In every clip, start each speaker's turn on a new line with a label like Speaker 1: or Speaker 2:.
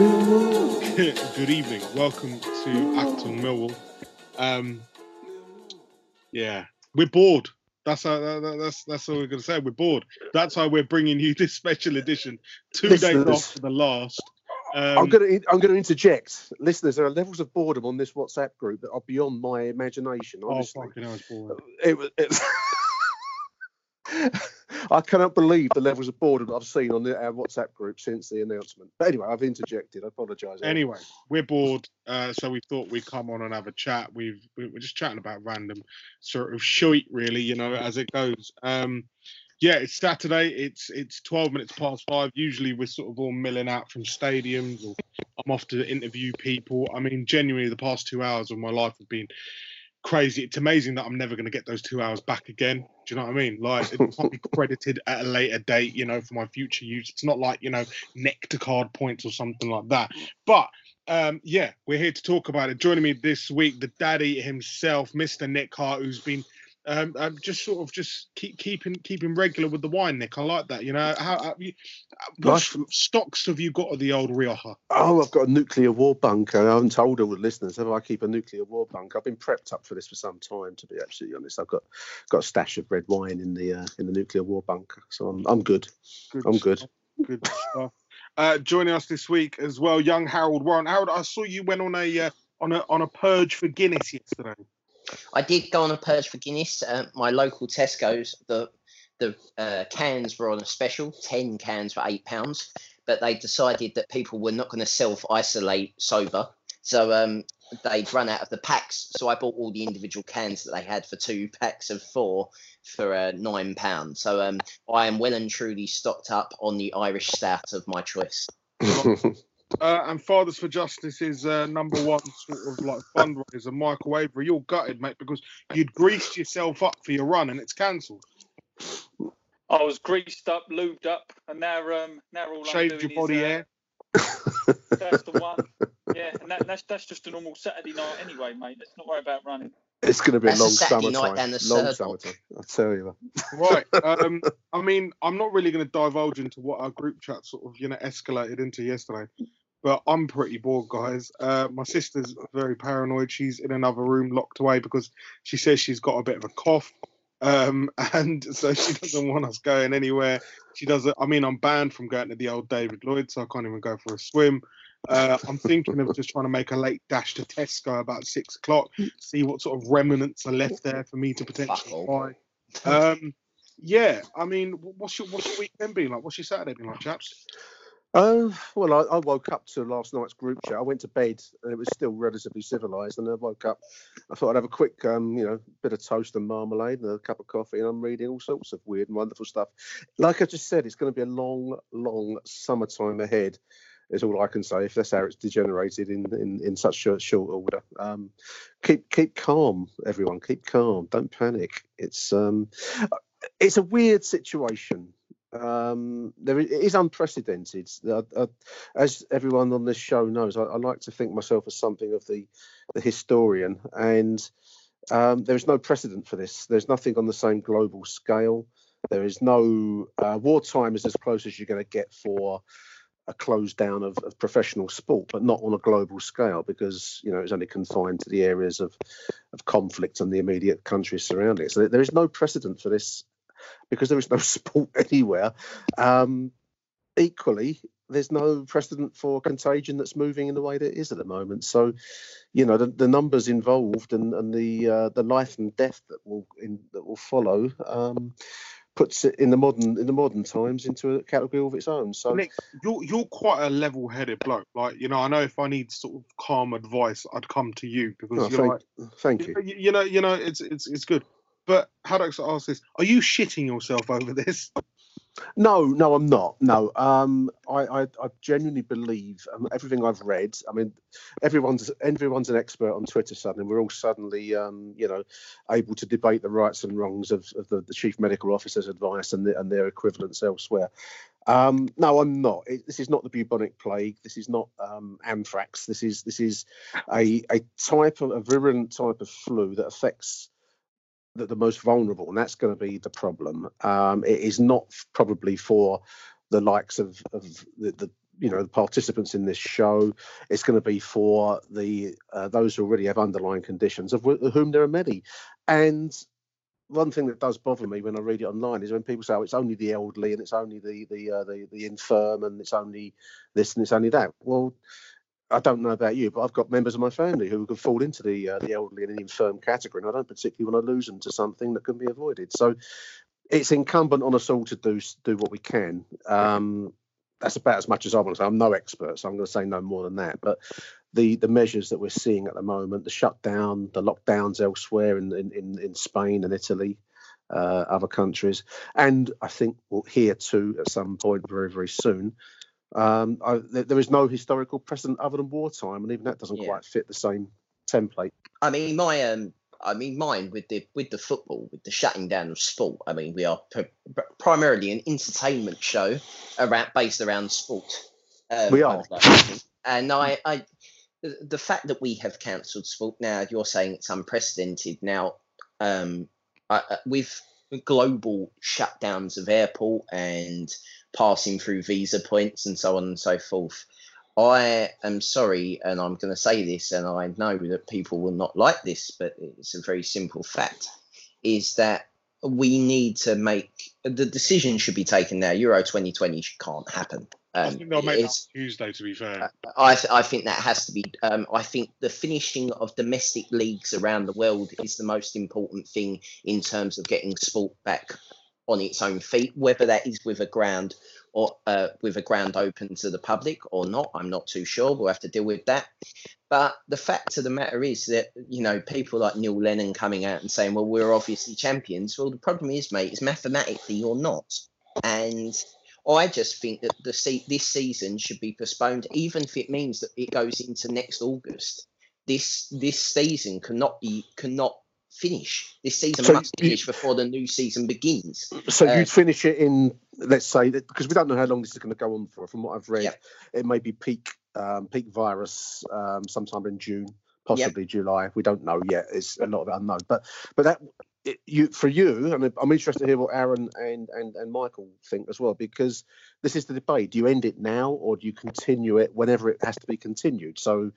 Speaker 1: Good evening. Welcome to Acton Millwall. Um, yeah, we're bored. That's how, that, that's that's all we're gonna say. We're bored. That's why we're bringing you this special edition, two
Speaker 2: Listeners.
Speaker 1: days after the last. Um,
Speaker 2: I'm going to I'm to interject, listeners. There are levels of boredom on this WhatsApp group that are beyond my imagination.
Speaker 1: Oh, fucking hell, it's boring.
Speaker 2: it was. It, I cannot believe the levels of boredom I've seen on the, our WhatsApp group since the announcement. But anyway, I've interjected. I apologise.
Speaker 1: Anyway, we're bored, uh, so we thought we'd come on and have a chat. We've we- we're just chatting about random sort of shite, really, you know, as it goes. Um, yeah, it's Saturday. It's it's twelve minutes past five. Usually, we're sort of all milling out from stadiums, or I'm off to interview people. I mean, genuinely, the past two hours of my life have been crazy. It's amazing that I'm never going to get those two hours back again. Do you know what I mean? Like, it can't be credited at a later date, you know, for my future use. It's not like, you know, nectar card points or something like that. But um, yeah, we're here to talk about it. Joining me this week, the daddy himself, Mr. Nick Hart, who's been um, um, just sort of just keep keeping keeping regular with the wine, Nick. I like that. You know, how, how you, what
Speaker 2: Nice.
Speaker 1: stocks have you got of the old Rioja?
Speaker 2: Oh, I've got a nuclear war bunker. I haven't told all the listeners. Have I keep a nuclear war bunker? I've been prepped up for this for some time. To be absolutely honest, I've got got a stash of red wine in the uh, in the nuclear war bunker, so I'm I'm good.
Speaker 1: Good
Speaker 2: I'm good.
Speaker 1: stuff, Good stuff. Uh, joining us this week as well, young Harold Warren. Harold, I saw you went on a uh, on a on a purge for Guinness yesterday.
Speaker 3: I did go on a purge for Guinness. Uh, my local Tesco's, the the uh, cans were on a special, ten cans for eight pounds, but they decided that people were not going to self isolate sober, so um, they'd run out of the packs. So I bought all the individual cans that they had for two packs of four for uh, nine pounds. So um, I am well and truly stocked up on the Irish stout of my choice.
Speaker 1: Uh, and Fathers for Justice is uh, number one sort of like fundraiser. Michael Avery, you're gutted, mate, because you'd greased yourself up for your run and it's cancelled.
Speaker 4: I was greased up, lubed up, and now um now all I'm
Speaker 1: Shaved
Speaker 4: doing
Speaker 1: your body
Speaker 4: is, uh,
Speaker 1: hair.
Speaker 4: That's the one. Yeah, and that, that's that's just a normal Saturday night anyway, mate. Let's not worry about running.
Speaker 2: it's going to be a
Speaker 3: That's a
Speaker 2: long
Speaker 3: Saturday night
Speaker 2: summertime.
Speaker 3: down the
Speaker 2: Long
Speaker 3: Surdop.
Speaker 2: summertime. I tell you. that.
Speaker 1: Right. Um, I mean, I'm not really going to divulge into what our group chat sort of, you know, escalated into yesterday, but I'm pretty bored, guys. Uh, my sister's very paranoid. She's in another room locked away because she says she's got a bit of a cough. Um, and so she doesn't want us going anywhere. She doesn't, I mean, I'm banned from going to the old David Lloyd, so I can't even go for a swim. Uh, I'm thinking of just trying to make a late dash to Tesco about six o'clock, see what sort of remnants are left there for me to potentially buy. Um, yeah, I mean, what's your what's your weekend been like? What's your Saturday been like, chaps?
Speaker 2: Uh, well, I, I woke up to last night's group chat. I went to bed and it was still relatively civilized. And I woke up. I thought I'd have a quick, um, you know, bit of toast and marmalade and a cup of coffee. And I'm reading all sorts of weird and wonderful stuff. Like I just said, it's going to be a long, long summertime ahead. Is all I can say. If that's how it's degenerated in in, in such short, short order, um, keep keep calm, everyone. Keep calm. Don't panic. It's um, it's a weird situation um, there it is unprecedented. Uh, uh, as everyone on this show knows, I, I like to think myself as something of the the historian, and um, there is no precedent for this. There's nothing on the same global scale. There is no uh, wartime is as close as you're going to get for a close down of, of professional sport, but not on a global scale because you know it's only confined to the areas of of conflict and the immediate countries surrounding it. So there is no precedent for this because there is no sport anywhere. Um, equally, there's no precedent for contagion that's moving in the way that it is at the moment. So, you know, the, the numbers involved and, and the uh, the life and death that will in, that will follow um, puts it in the modern in the modern times into a category of its own. So,
Speaker 1: Nick, you're you're quite a level-headed bloke. Like you know, I know if I need sort of calm advice, I'd come to you because
Speaker 2: oh,
Speaker 1: you're
Speaker 2: thank,
Speaker 1: like,
Speaker 2: thank you.
Speaker 1: you, you know, you know, it's it's it's good. But how do I ask this? Are you shitting yourself over this?
Speaker 2: No, no, I'm not. No, um, I, I, I genuinely believe um, everything I've read. I mean, everyone's everyone's an expert on Twitter suddenly. We're all suddenly, um, you know, able to debate the rights and wrongs of, of the, the chief medical officer's advice and, the, and their equivalents elsewhere. Um, no, I'm not. It, this is not the bubonic plague. This is not um, anthrax. This is this is a a type of a virulent type of flu that affects the, the most vulnerable, and that's going to be the problem. Um, it is not probably for the likes of of the, the you know the participants in this show. It's going to be for the uh, those who already have underlying conditions, of wh- whom there are many. And one thing that does bother me when I read it online is when people say, "Oh, it's only the elderly and it's only the the uh, the, the infirm and it's only this and it's only that." Well, I don't know about you, but I've got members of my family who could fall into the uh, the elderly and the infirm category, and I don't particularly want to lose them to something that can be avoided. So it's incumbent on us all to do do what we can. Um, that's about as much as I want to say. I'm no expert, so I'm going to say no more than that. But the the measures that we're seeing at the moment, the shutdown, the lockdowns elsewhere in in, in, in Spain and Italy, uh, other countries, and I think we'll here too at some point very very soon. Um, I, there, there is no historical precedent other than wartime, and even that doesn't
Speaker 3: Yeah.
Speaker 2: quite fit the same template.
Speaker 3: I mean, my um, I mean, mine with the with the football, with the shutting down of sport. I mean, we are pr- pr- primarily an entertainment show around based around sport. Um,
Speaker 2: We are.
Speaker 3: would like to think. and I, I, the, fact that we have cancelled sport now, you're saying it's unprecedented. Now, um, I, I- with global shutdowns of airport and passing through visa points and so on and so forth. I am sorry, and I'm going to say this, and I know that people will not like this, but it's a very simple fact: is that we need to make the decision should be taken now. Euro 2020 can't happen.
Speaker 1: I
Speaker 3: Um,
Speaker 1: think they'll make that Tuesday. To be fair,
Speaker 3: I, th- I think that has to be. Um, I think the finishing of domestic leagues around the world is the most important thing in terms of getting sport back on its own feet. Whether that is with a ground or uh, with a ground open to the public or not, I'm not too sure. We'll have to deal with that. But the fact of the matter is that you know people like Neil Lennon coming out and saying, "Well, we're obviously champions." Well, the problem is, mate, is mathematically you're not, and I just think that the se- this season should be postponed, even if it means that it goes into next August. This this season cannot be cannot finish. This season
Speaker 2: So
Speaker 3: must
Speaker 2: you-
Speaker 3: finish before the new season begins.
Speaker 2: So
Speaker 3: Uh,
Speaker 2: you'd finish it in, let's say, that because we don't know how long this is going to go on for. From what I've read,
Speaker 3: Yep.
Speaker 2: it may be peak um, peak virus um, sometime in June, possibly July. We don't know yet. It's a lot of unknown. But but that it, you for you, and I'm interested to hear what Aaron and and and Michael think as well, because this is the debate. Do you end it now, or do you continue it whenever it has to be continued? So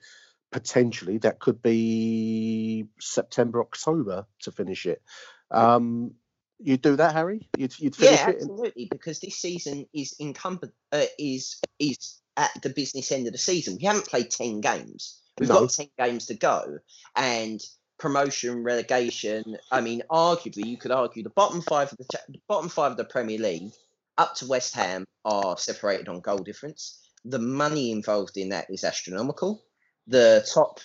Speaker 2: potentially that could be September, October to finish it. Um, you'd do that, Harry? You'd, you'd finish
Speaker 3: Yeah,
Speaker 2: it?
Speaker 3: absolutely. Because this season is incumbent uh, is is at the business end of the season. We haven't played ten games. We've
Speaker 2: No.
Speaker 3: got ten games to go, and promotion, relegation. I mean, arguably, you could argue the bottom five of the the bottom five of the Premier League, up to West Ham, are separated on goal difference. The money involved in that is astronomical. The top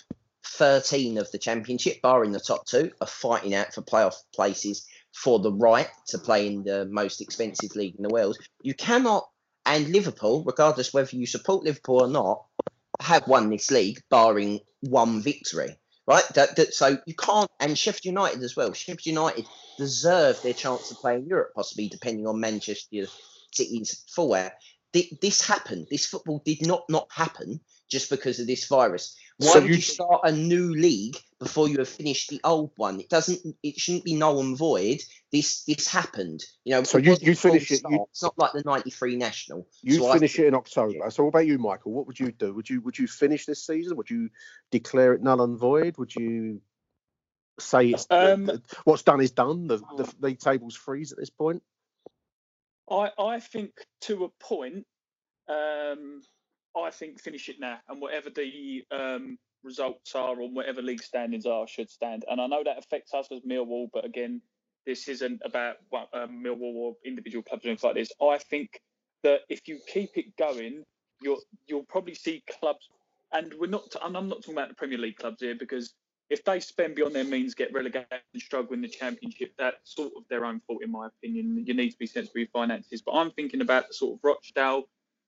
Speaker 3: 13 of the championship, barring the top two, are fighting out for playoff places for the right to play in the most expensive league in the world. You cannot, and Liverpool, regardless whether you support Liverpool or not, have won this league, barring one victory. Right, that, that, so you can't, and Sheffield United as well. Sheffield United deserve their chance to play in Europe, possibly depending on Manchester City's fallout. Thi- This happened. This football did not not happen just because of this virus. Why
Speaker 5: So
Speaker 3: would
Speaker 5: you-
Speaker 3: you start a new league before you have finished the old one? It doesn't. It shouldn't be null and void. This this happened. You know.
Speaker 5: So
Speaker 3: it
Speaker 5: you- you finish it- you-
Speaker 3: It's not like the '93 national.
Speaker 5: You
Speaker 3: So
Speaker 5: finish
Speaker 3: think-
Speaker 5: it in October. So what about you, Michael? What would you do? Would you would you finish this season? Would you declare it null and void? Would you say it's
Speaker 4: Um,
Speaker 5: what's done is done? The the league table's freeze at this point.
Speaker 4: I I think to a point, um, I think finish it now, and whatever the um, results are on whatever league standings are should stand. And I know that affects us as Millwall, but again, this isn't about well, um, Millwall or individual clubs or anything like this. I think that if you keep it going, you'll you'll probably see clubs, and we're not. I'm not talking about the Premier League clubs here because if they spend beyond their means, get relegated and struggle in the championship, that's sort of their own fault, in my opinion. You need to be sensible with finances. But I'm thinking about the sort of Rochdale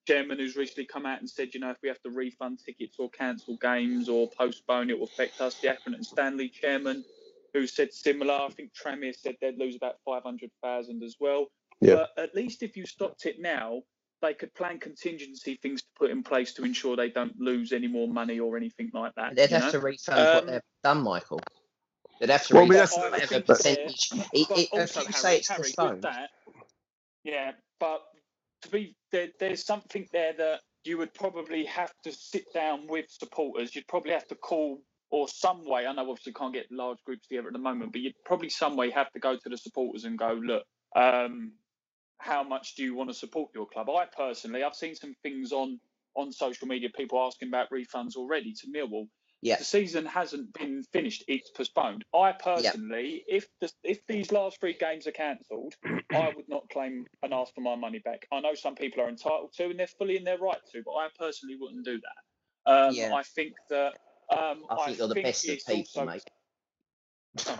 Speaker 4: chairman who's recently come out and said, you know, if we have to refund tickets or cancel games or postpone, it will affect us. The Accrington Stanley chairman who said similar. I think Tranmere said they'd lose about 500,000 as well.
Speaker 5: Yeah.
Speaker 4: But at least if you stopped it now, they could plan contingency things to put in place to ensure they don't lose any more money or anything like that.
Speaker 3: They'd have
Speaker 4: know?
Speaker 3: to refund what
Speaker 4: Um,
Speaker 3: they've done, Michael. They'd have to
Speaker 5: Well, I mean,
Speaker 3: refund
Speaker 5: that's-
Speaker 3: whatever percentage.
Speaker 4: there-
Speaker 3: It,
Speaker 4: but
Speaker 3: if you
Speaker 4: Harry,
Speaker 3: say it's
Speaker 4: Harry,
Speaker 3: postponed,
Speaker 4: that, yeah, but to be there, there's something there that you would probably have to sit down with supporters. You'd probably have to call or some way. I know obviously can't get large groups together at the moment, but you'd probably some way have to go to the supporters and go, look, um, how much do you want to support your club? I personally, I've seen some things on on social media, people asking about refunds already to Millwall
Speaker 3: yeah,
Speaker 4: the season hasn't been finished; it's postponed. I personally, if the, if these last three games are cancelled, I would not claim and ask for my money back. I know some people are entitled to, and they're fully in their right to, but I personally wouldn't do that. Um,
Speaker 3: Yeah.
Speaker 4: I think that. Um,
Speaker 3: I think you're the best of
Speaker 4: it's
Speaker 3: people,
Speaker 4: also-
Speaker 3: mate.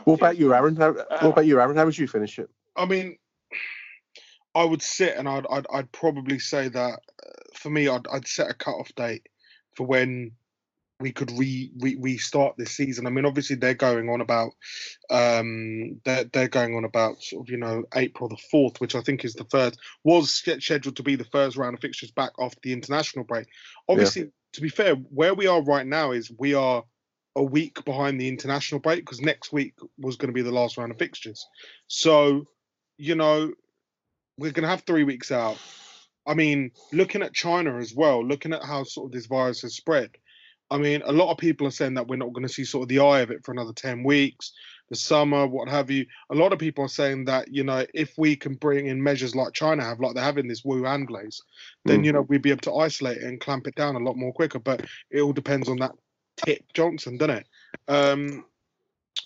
Speaker 5: What about you, Aaron? How,
Speaker 4: Uh,
Speaker 5: what about you, Aaron? How would you finish it?
Speaker 1: I mean, I would sit and I'd I'd, I'd probably say that uh, for me, I'd I'd set a cut-off date for when we could re, re restart this season. I mean, obviously they're going on about um they're they're going on about sort of you know April the fourth, which I think is the first was scheduled to be the first round of fixtures back after the international break. Obviously, to be fair, where we are right now is we are a week behind the international break because next week was going to be the last round of fixtures. So, you know, we're going to have three weeks out. I mean, looking at China as well, looking at how sort of this virus has spread. I mean, a lot of people are saying that we're not going to see sort of the eye of it for another 10 weeks, the summer, what have you. A lot of people are saying that, you know, if we can bring in measures like China have, like they have in this Wuhan place, then,
Speaker 5: Mm.
Speaker 1: you know, we'd be able to isolate it and clamp it down a lot more quicker. But it all depends on that tip Johnson, doesn't it? Um,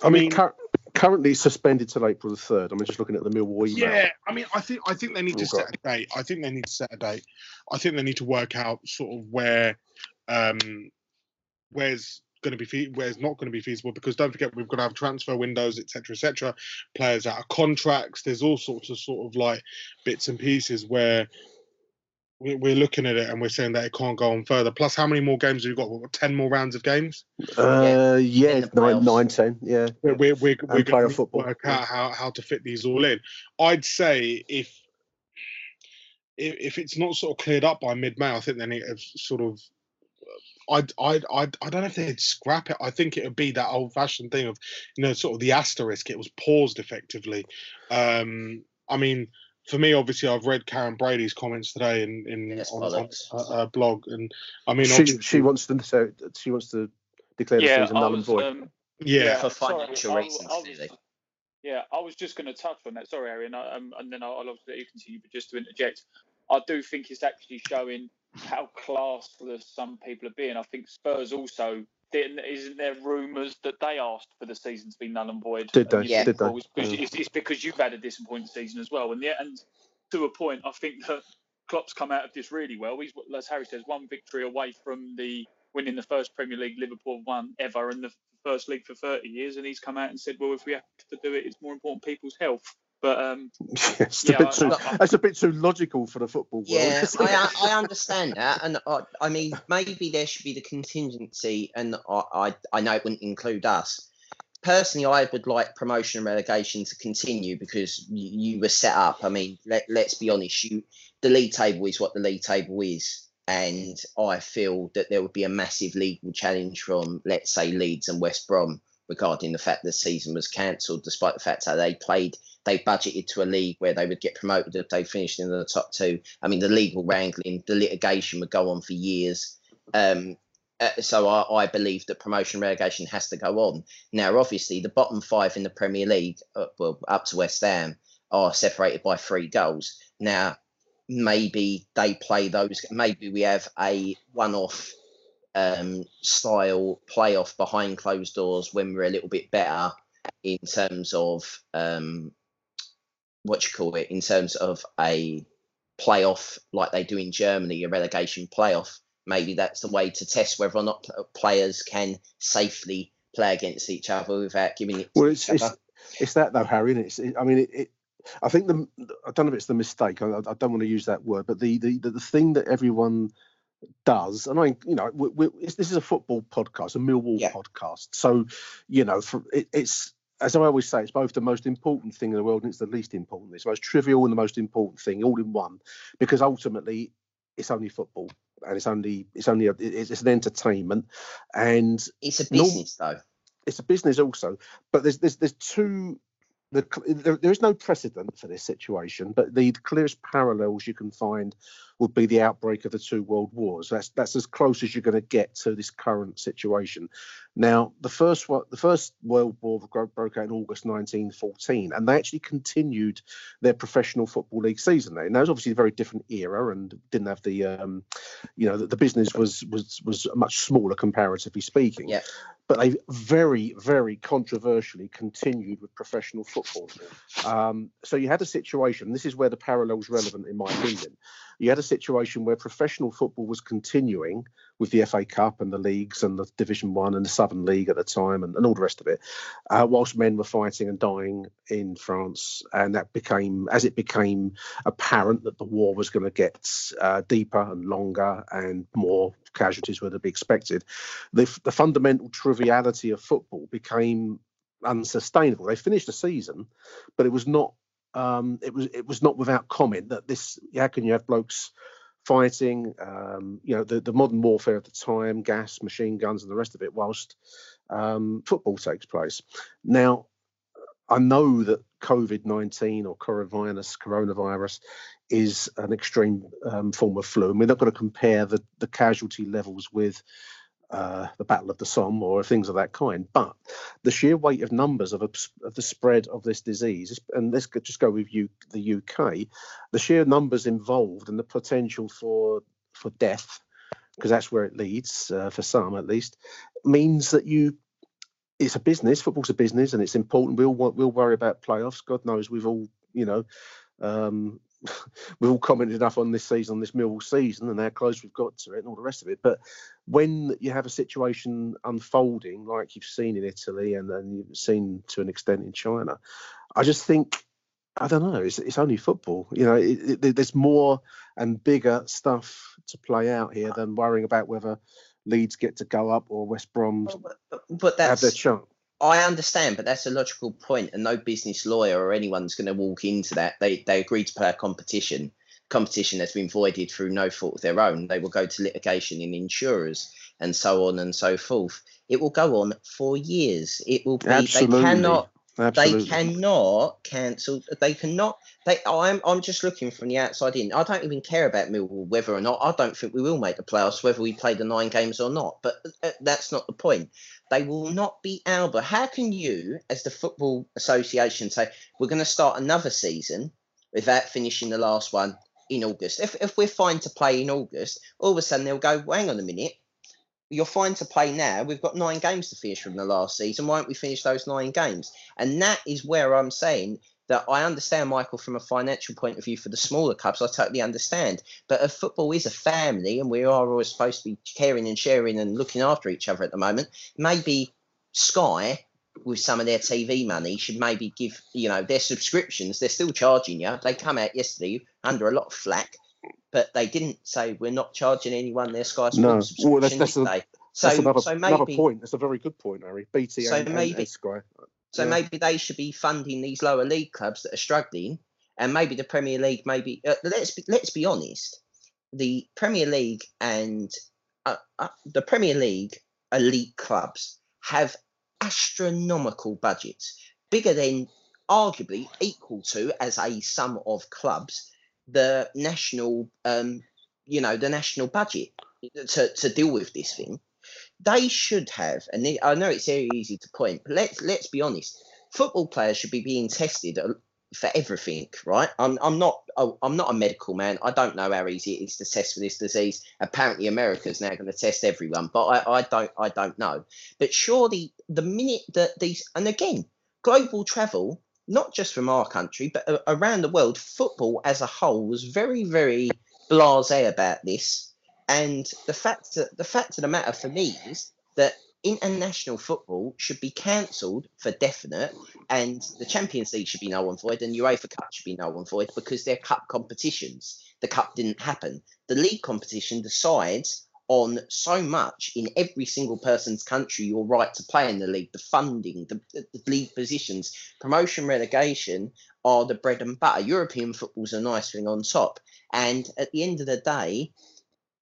Speaker 5: I mean, cur- currently suspended till April the third. I'm just looking at the email.
Speaker 1: Yeah, I mean, I think I think they need to
Speaker 5: Oh,
Speaker 1: set a date. I think they need to set a date. I think they need to work out sort of where, um, where's going to be fe- where's not going to be feasible. Because don't forget, we've got to have transfer windows, etc., etc. Players out of contracts. There's all sorts of sort of like bits and pieces where we- we're looking at it and we're saying that it can't go on further. Plus, how many more games have you got? We've ten more rounds of games.
Speaker 5: Uh, yeah,
Speaker 3: In the
Speaker 5: nine,
Speaker 3: playoffs.
Speaker 5: nine, ten. Yeah.
Speaker 1: we're we're we're, we're going to
Speaker 5: football,
Speaker 1: work
Speaker 5: yeah.
Speaker 1: out how, how to fit these all in. I'd say if if, if it's not sort of cleared up by mid May, I think then need to sort of. I'd, I'd, I'd, I don't know if they'd scrap it. I think it would be that old fashioned thing of, you know, sort of the asterisk. It was paused effectively. Um, I mean, for me, obviously, I've read Karren Brady's comments today in, in
Speaker 3: Yes,
Speaker 1: on, on
Speaker 3: bollocks.
Speaker 1: a, a blog, and I mean,
Speaker 5: she she wants to so she wants to declare the
Speaker 4: Yeah,
Speaker 5: season null and void.
Speaker 4: um,
Speaker 1: yeah,
Speaker 3: For
Speaker 4: sorry,
Speaker 3: financial
Speaker 4: I-
Speaker 3: reasons,
Speaker 4: I
Speaker 3: do
Speaker 4: was-
Speaker 3: they?
Speaker 4: Yeah, I was just going to touch on that. Sorry, Aaron, I- um, and then I'll, I'll obviously let you continue. But just to interject, I do think it's actually showing how classless some people are being. I think Spurs also didn't. Isn't there rumours that they asked for the season to be null and void?
Speaker 5: Did they?
Speaker 3: Yeah.
Speaker 5: Did they?
Speaker 4: It's, because- it's, it's because you've had a disappointing season as well, and yeah, and to a point, I think that Klopp's come out of this really well. He's, as Harry says, one victory away from the winning the first Premier League Liverpool have won ever and the first league for 30 years, and he's come out and said, well, if we have to do it, it's more important people's health. But um,
Speaker 5: it's
Speaker 4: yeah,
Speaker 5: a bit
Speaker 4: I-
Speaker 5: too.
Speaker 4: I-
Speaker 5: that's a bit too logical for the football world.
Speaker 3: Yeah. I, I understand that, and I, I mean maybe there should be the contingency, and I, I I know it wouldn't include us. Personally, I would like promotion and relegation to continue because you, you were set up. I mean, let let's be honest, you the league table is what the league table is. and I feel that there would be a massive legal challenge from, let's say, Leeds and West Brom regarding the fact the season was cancelled, despite the fact that they played, they budgeted to a league where they would get promoted if they finished in the top two. I mean, the legal wrangling, the litigation would go on for years. Um, uh, so I, I, believe that promotion relegation has to go on. Now, obviously, the bottom five in the Premier League, uh, well, up to West Ham, are separated by three goals. Now, maybe they play those. Maybe we have a one-off um, style playoff behind closed doors when we're a little bit better in terms of um, what you call it, in terms of a playoff like they do in Germany, a relegation playoff maybe that's the way to test whether or not players can safely play against each other without giving it.
Speaker 2: Well, it's, it's, it's that though, Harry. And it's it, I mean, it, it, I think the I don't know if it's the mistake. I, I, don't want to use that word, but the the the thing that everyone does, and I, you know, we, we, this is a football podcast, a Millwall yeah. podcast. So, you know, for, it, it's as I always say, it's both the most important thing in the world and it's the least important. It's the most trivial and the most important thing all in one, because ultimately it's only football and it's only it's only a, it's, it's an entertainment, and
Speaker 3: it's a business though.
Speaker 2: It's a business also, but there's there's there's two. The, there, there is no precedent for this situation, but the clearest parallels you can find would be the outbreak of the two world wars. That's that's as close as you're going to get to this current situation. Now, the first one, the first World War broke out in August 1914, and they actually continued their professional football league season there. Now, it was obviously a very different era, and didn't have the, um, you know, the, the, business was was was much smaller comparatively speaking.
Speaker 3: Yeah.
Speaker 2: But they very, very controversially continued with professional football. Um, so you had a situation. This is where the parallel's relevant, in my opinion. You had a situation where professional football was continuing with the FA Cup and the leagues and the Division One and the Southern League at the time and, and all the rest of it, uh, whilst men were fighting and dying in France, and that became as it became apparent that the war was going to get uh, deeper and longer and more casualties were to be expected, the, the fundamental triviality of football became unsustainable. They finished the season, but it was not um, it was it was not without comment that this how can you have blokes fighting um, you know the, the modern warfare of the time gas machine guns and the rest of it whilst um, football takes place. Now I know that COVID-19 or coronavirus coronavirus is an extreme um, form of flu and we're not going to compare the, the casualty levels with uh, the Battle of the Somme or things of that kind. But the sheer weight of numbers of, a, of the spread of this disease, and let's just go with you, the UK, the sheer numbers involved and the potential for for death, because that's where it leads uh, for some at least, means that you. It's a business. Football's a business, and it's important. We'll we'll worry about playoffs. God knows we've all, you know, um, we've all commented enough on this season, on this Millwall season, and how close we've got to it, and all the rest of it. But when you have a situation unfolding like you've seen in Italy and then you've seen to an extent in China, I just think I don't know. It's, it's only football. You know, it, it, there's more and bigger stuff to play out here than worrying about whether Leeds get to go up or West Brom
Speaker 3: but,
Speaker 2: have their chance.
Speaker 3: I understand, but that's a logical point, and no business lawyer or anyone's going to walk into that. They they agree to play a competition. Competition has been voided through no fault of their own. They will go to litigation in insurers and so on and so forth. It will go on for years. It will be.
Speaker 2: Absolutely.
Speaker 3: They cannot.
Speaker 2: Absolutely.
Speaker 3: They cannot cancel. They cannot. They. I'm. I'm just looking from the outside in. I don't even care about Millwall whether or not. I don't think we will make the playoffs whether we play the nine games or not. But uh, that's not the point. They will not be able. How can you, as the Football Association, say we're going to start another season without finishing the last one in August? If, if we're fine to play in August, all of a sudden they'll go, well, hang on a minute, you're fine to play now. We've got nine games to finish from the last season. Why don't we finish those nine games? And that is where I'm saying that I understand, Michael, from a financial point of view for the smaller clubs, I totally understand. But if football is a family and we are always supposed to be caring and sharing and looking after each other at the moment, maybe Sky, with some of their TV money, should maybe give, you know, their subscriptions, they're still charging you. They come out yesterday under a lot of flack, but they didn't say we're not charging anyone their Sky Sports
Speaker 2: no.
Speaker 3: subscription
Speaker 2: well, that's, that's
Speaker 3: A,
Speaker 2: so, that's another, so maybe, another point. That's a very good point, Harry. BT so and, maybe, and Sky.
Speaker 3: So yeah. maybe they should be funding these lower league clubs that are struggling, and maybe the Premier League. Maybe uh, let's be, let's be honest. the Premier League and uh, uh, the Premier League elite clubs have astronomical budgets, bigger than arguably equal to as a sum of clubs the national um, you know the national budget to, to deal with this thing they should have and they, i know it's very easy to point but let's let's be honest. Football players should be being tested for everything right? I'm, I'm not i'm not a medical man. I don't know how easy it is to test for this disease. Apparently america's now going to test everyone but I, I don't i don't know. But surely the minute that these and again global travel not just from our country, but around the world, football as a whole was very, very blasé about this. And the fact that the fact of the matter for me is that international football should be cancelled for definite, and the Champions League should be null and void, and UEFA Cup should be null and void because they're cup competitions. The cup didn't happen. The league competition decides on so much in every single person's country your right to play in the league, the funding, the, the, league positions, promotion, relegation are the bread and butter. European football's a nice thing on top. And at the end of the day,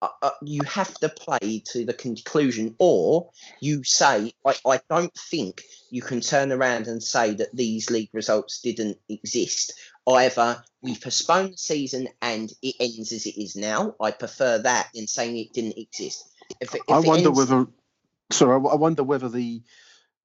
Speaker 3: uh, uh, you have to play to the conclusion, or you say, I, I don't think you can turn around and say that these league results didn't exist. Either we postpone the season and it ends as it is now. I prefer that than saying it didn't exist.
Speaker 5: If, if I wonder ends... whether, sorry, I wonder whether the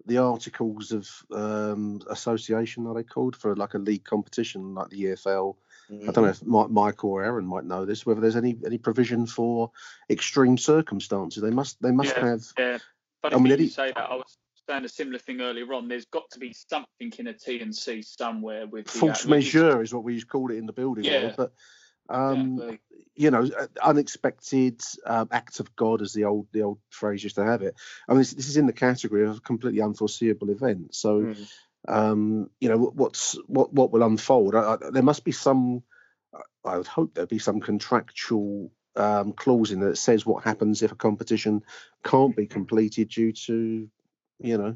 Speaker 5: the articles of um, association are they called for like a league competition like the EFL. Mm-hmm. I don't know if Mike or Aaron might know this. Whether there's any any provision for extreme circumstances, they must they must
Speaker 4: yeah,
Speaker 5: have.
Speaker 4: Yeah, funny I mean, you say that. I was saying a similar thing earlier on. There's got to be something in a T&C somewhere with
Speaker 5: the, force uh, majeure is what we used to call it in the building yeah. world. But um, you know, uh, unexpected uh, act of God, as the old the old phrase used to have it. I mean, this, this is in the category of a completely unforeseeable event. So, mm. Um, you know, what's what what will unfold? I, I, there must be some. I would hope there'd be some contractual um, clause in that says what happens if a competition can't be completed due to you know.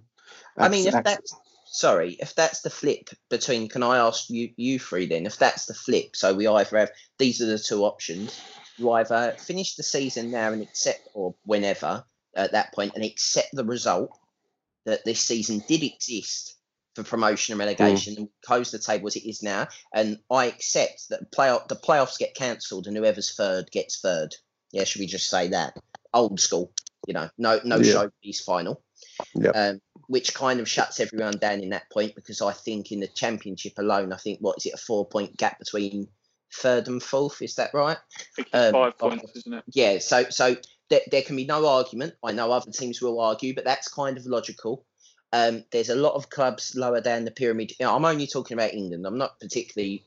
Speaker 3: I mean, if that's sorry, if that's the flip between, can I ask you you three then? If that's the flip, so we either have these are the two options. You either finish the season now and accept, or whenever at that point, and accept the result that this season did exist for promotion and relegation mm. and close the table as it is now. And I accept that playoff the playoffs get cancelled and whoever's third gets third. Yeah, should we just say that? Old school, you know, no no yeah. showpiece final
Speaker 5: yep. um,
Speaker 3: which kind of shuts everyone down in that point because I think in the championship alone, I think what is it a four point gap between third and fourth? Is that right?
Speaker 4: Um, five points, isn't it?
Speaker 3: Yeah. So so there, there can be no argument. I know other teams will argue, but that's kind of logical. Um, there's a lot of clubs lower down the pyramid. You know, I'm only talking about England. I'm not particularly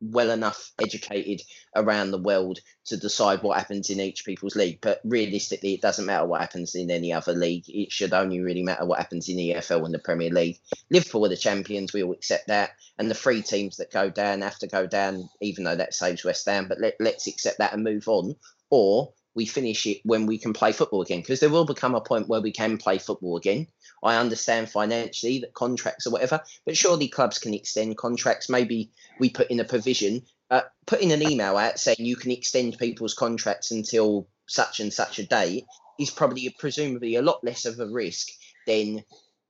Speaker 3: well enough educated around the world to decide what happens in each people's league. But realistically, it doesn't matter what happens in any other league. It should only really matter what happens in the EFL and the Premier League. Liverpool are the champions. We all accept that. And the three teams that go down have to go down, even though that saves West Ham. But let, let's accept that and move on. Or we finish it when we can play football again because there will become a point where we can play football again. I understand financially that contracts or whatever, but surely clubs can extend contracts. Maybe we put in a provision, uh, in an email out saying you can extend people's contracts until such and such a date is probably presumably a lot less of a risk than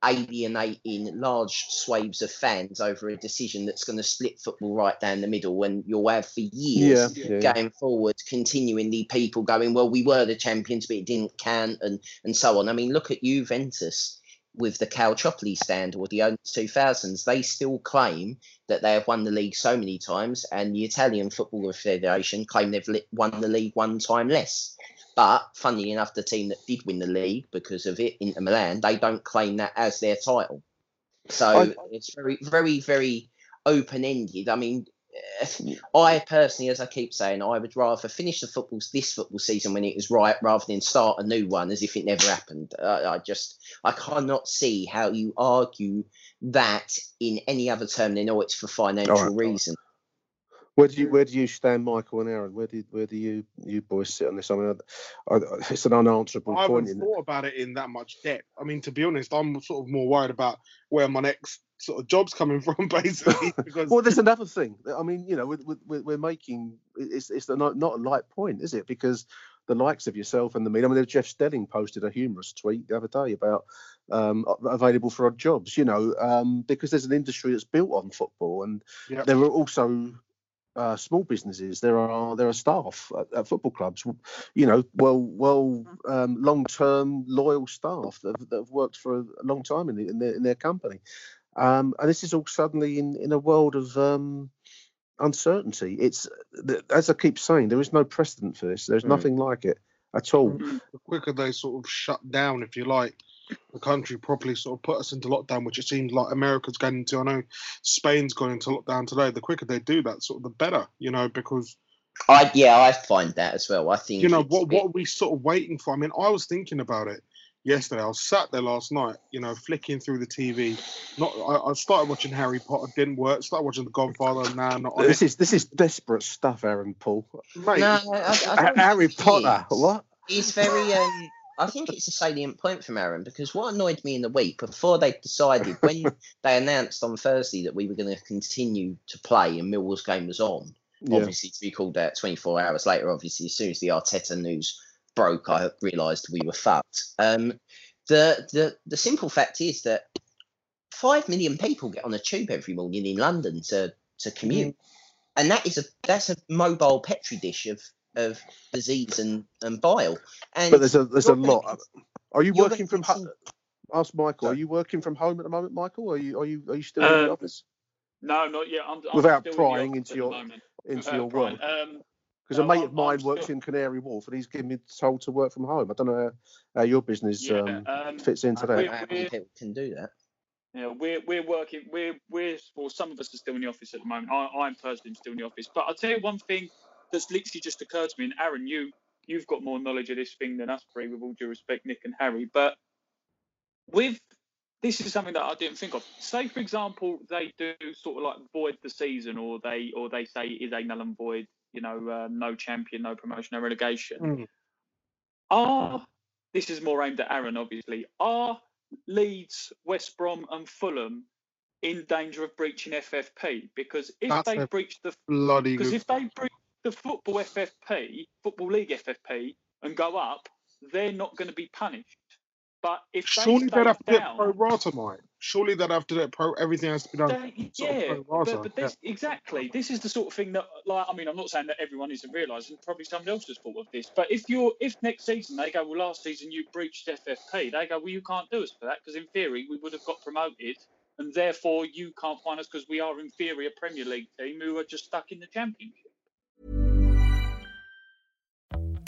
Speaker 3: alienating large swathes of fans over a decision that's going to split football right down the middle when you'll have for years yeah, yeah, going forward continually people going well we were the champions but it didn't count and and so on. I mean look at juventus with the Calciopoli stand or the early 2000s, they still claim that they have won the league so many times, and the Italian Football Federation claim they've won the league one time less. But funnily enough, the team that did win the league because of it, Inter Milan, they don't claim that as their title. So I, it's very, very, very open ended. I mean, I personally, as I keep saying, I would rather finish the football this football season when it was right, rather than start a new one as if it never happened. Uh, I just, I cannot see how you argue that in any other term than oh, it's for financial right. reasons.
Speaker 5: Where do you where do you stand, Michael and Aaron? Where do where do you you boys sit on this? I mean, I, I, it's an unanswerable
Speaker 1: I
Speaker 5: point.
Speaker 1: haven't thought about it in that much depth. I mean, to be honest, I'm sort of more worried about where my next sort of jobs coming from, basically. Because
Speaker 2: Well, there's another thing. I mean, you know, we're, we're, we're making it's it's not not a light point, is it? Because the likes of yourself and the media. I mean, Jeff Stelling posted a humorous tweet the other day about um, available for odd jobs. You know, um, because there's an industry that's built on football, and
Speaker 1: Yep.
Speaker 2: there are also uh, small businesses. There are there are staff at, at football clubs. You know, well well um, long term loyal staff that have, that have worked for a long time in, the, in their in their company. Um, and this is all suddenly in, in a world of um, uncertainty. It's as I keep saying, there is no precedent for this. There's
Speaker 1: Mm.
Speaker 2: nothing like it at all.
Speaker 4: Mm.
Speaker 1: the quicker they sort of shut down, if you like, the country properly sort of put us into lockdown, which it seems like America's going into. I know Spain's going gone into lockdown today. The quicker they do that, sort of the better, you know, because
Speaker 3: I yeah, I find that as well. I think
Speaker 1: you know what
Speaker 3: bit-
Speaker 1: what are we sort of waiting for? I mean, I was thinking about it yesterday. I was sat there last night, you know, flicking through the TV. Not, I, I started watching Harry Potter, didn't work. Started watching The Godfather, nah,
Speaker 2: This
Speaker 1: it.
Speaker 2: is this is desperate stuff, Aaron Paul.
Speaker 1: Mate,
Speaker 3: No, I, I
Speaker 2: Harry
Speaker 3: think it
Speaker 2: Potter,
Speaker 3: is.
Speaker 2: what?
Speaker 3: He's very. Um, I think it's a salient point from Aaron because what annoyed me in the week before they decided when they announced on Thursday that we were going to continue to play and Millwall's game was on,
Speaker 2: Yeah.
Speaker 3: obviously to be called out 24 hours later. Obviously, as soon as the Arteta news broke, I realised we were fucked. Um, the the the simple fact is that five million people get on a tube every morning in London to to commute, and that is a that's a mobile petri dish of of disease and, and bile. And
Speaker 2: But there's a there's a lot.
Speaker 3: con-
Speaker 2: Are you working from home?
Speaker 3: continue-
Speaker 2: Ask Michael. Are you working from home at the moment, Michael? Are you are you are you still in
Speaker 4: Uh,
Speaker 2: the office
Speaker 4: No, not yet. I'm, I'm
Speaker 2: Without
Speaker 4: still in the
Speaker 2: prying into your- into
Speaker 4: Without
Speaker 2: your
Speaker 4: prying.
Speaker 2: world?
Speaker 4: Um,
Speaker 2: Because a mate
Speaker 4: I'm-
Speaker 2: of mine
Speaker 4: I'm
Speaker 2: works
Speaker 4: still-
Speaker 2: in Canary Wharf, and he's giving me told to work from home. I don't know how, how your business
Speaker 4: Yeah,
Speaker 2: um,
Speaker 4: um,
Speaker 2: fits into
Speaker 3: I don't
Speaker 2: that.
Speaker 3: know how many people can do that.
Speaker 4: Yeah, we're we're working. We're we're well. Some of us are still in the office at the moment. I, I'm personally still in the office. But I'll tell you one thing that's literally just occurred to me. And Aaron, you you've got more knowledge of this thing than us three, with all due respect, Nick and Harry. But with this is something that I didn't think of. Say, for example, they do sort of like void the season, or they or they say it is a null and void. You know, uh, no champion, no promotion, no relegation.
Speaker 1: Mm.
Speaker 4: Are this is more aimed at Aaron, obviously. Are Leeds, West Brom, and Fulham in danger of breaching FFP? Because if
Speaker 1: That's
Speaker 4: they breach the
Speaker 1: bloody
Speaker 4: because if they breach the football FFP, football league FFP, and go up, they're not going to be punished. But if
Speaker 1: Surely
Speaker 4: they
Speaker 1: they'd have to pro rata, mate. Surely they'd have to do pro. Everything has to be done.
Speaker 4: they- yeah, but, but this exactly this is the sort of thing that like I mean I'm not saying that everyone isn't realising probably somebody else has thought of this but if you're if next season they go well last season you breached FFP they go well you can't do us for that because in theory we would have got promoted and therefore you can't find us because we are inferior Premier League team who are just stuck in the Championship.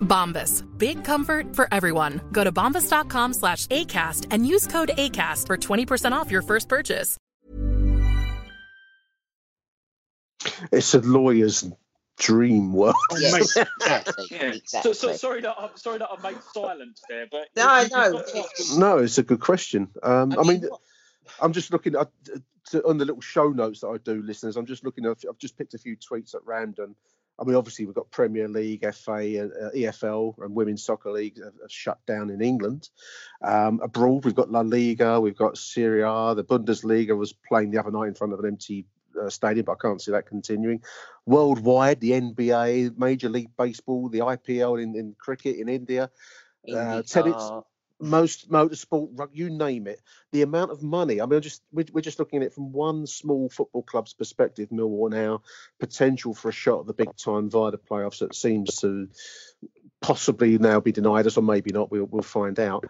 Speaker 6: Bombas. Big comfort for everyone. Go to bombas.com slash ACAST and use code ACAST for 20% off your first purchase.
Speaker 2: It's a lawyer's dream world.
Speaker 3: Yes, exactly,
Speaker 4: Yeah.
Speaker 3: exactly.
Speaker 4: So, so sorry that I'm sorry that I made silence there, but
Speaker 3: No,
Speaker 4: you've
Speaker 3: no,
Speaker 4: got-
Speaker 2: No, it's a good question. Um, I mean,
Speaker 3: what-
Speaker 2: I'm just looking at to, on the little show notes that I do, listeners. I'm just looking. At, I've just picked a few tweets at random. I mean, obviously we've got Premier League, FA, uh, EFL, and Women's Soccer League have, have shut down in England. Um, abroad, we've got La Liga, we've got Serie A. The Bundesliga was playing the other night in front of an empty uh, stadium, but I can't see that continuing. Worldwide, the NBA, Major League Baseball, the IPL in, in cricket in India, uh, tennis, most motorsport, you name it. The amount of money. I mean, just we're, we're just looking at it from one small football club's perspective. Millwall now potential for a shot at the big time via the playoffs that seems to possibly now be denied us, or maybe not. We'll we'll find out.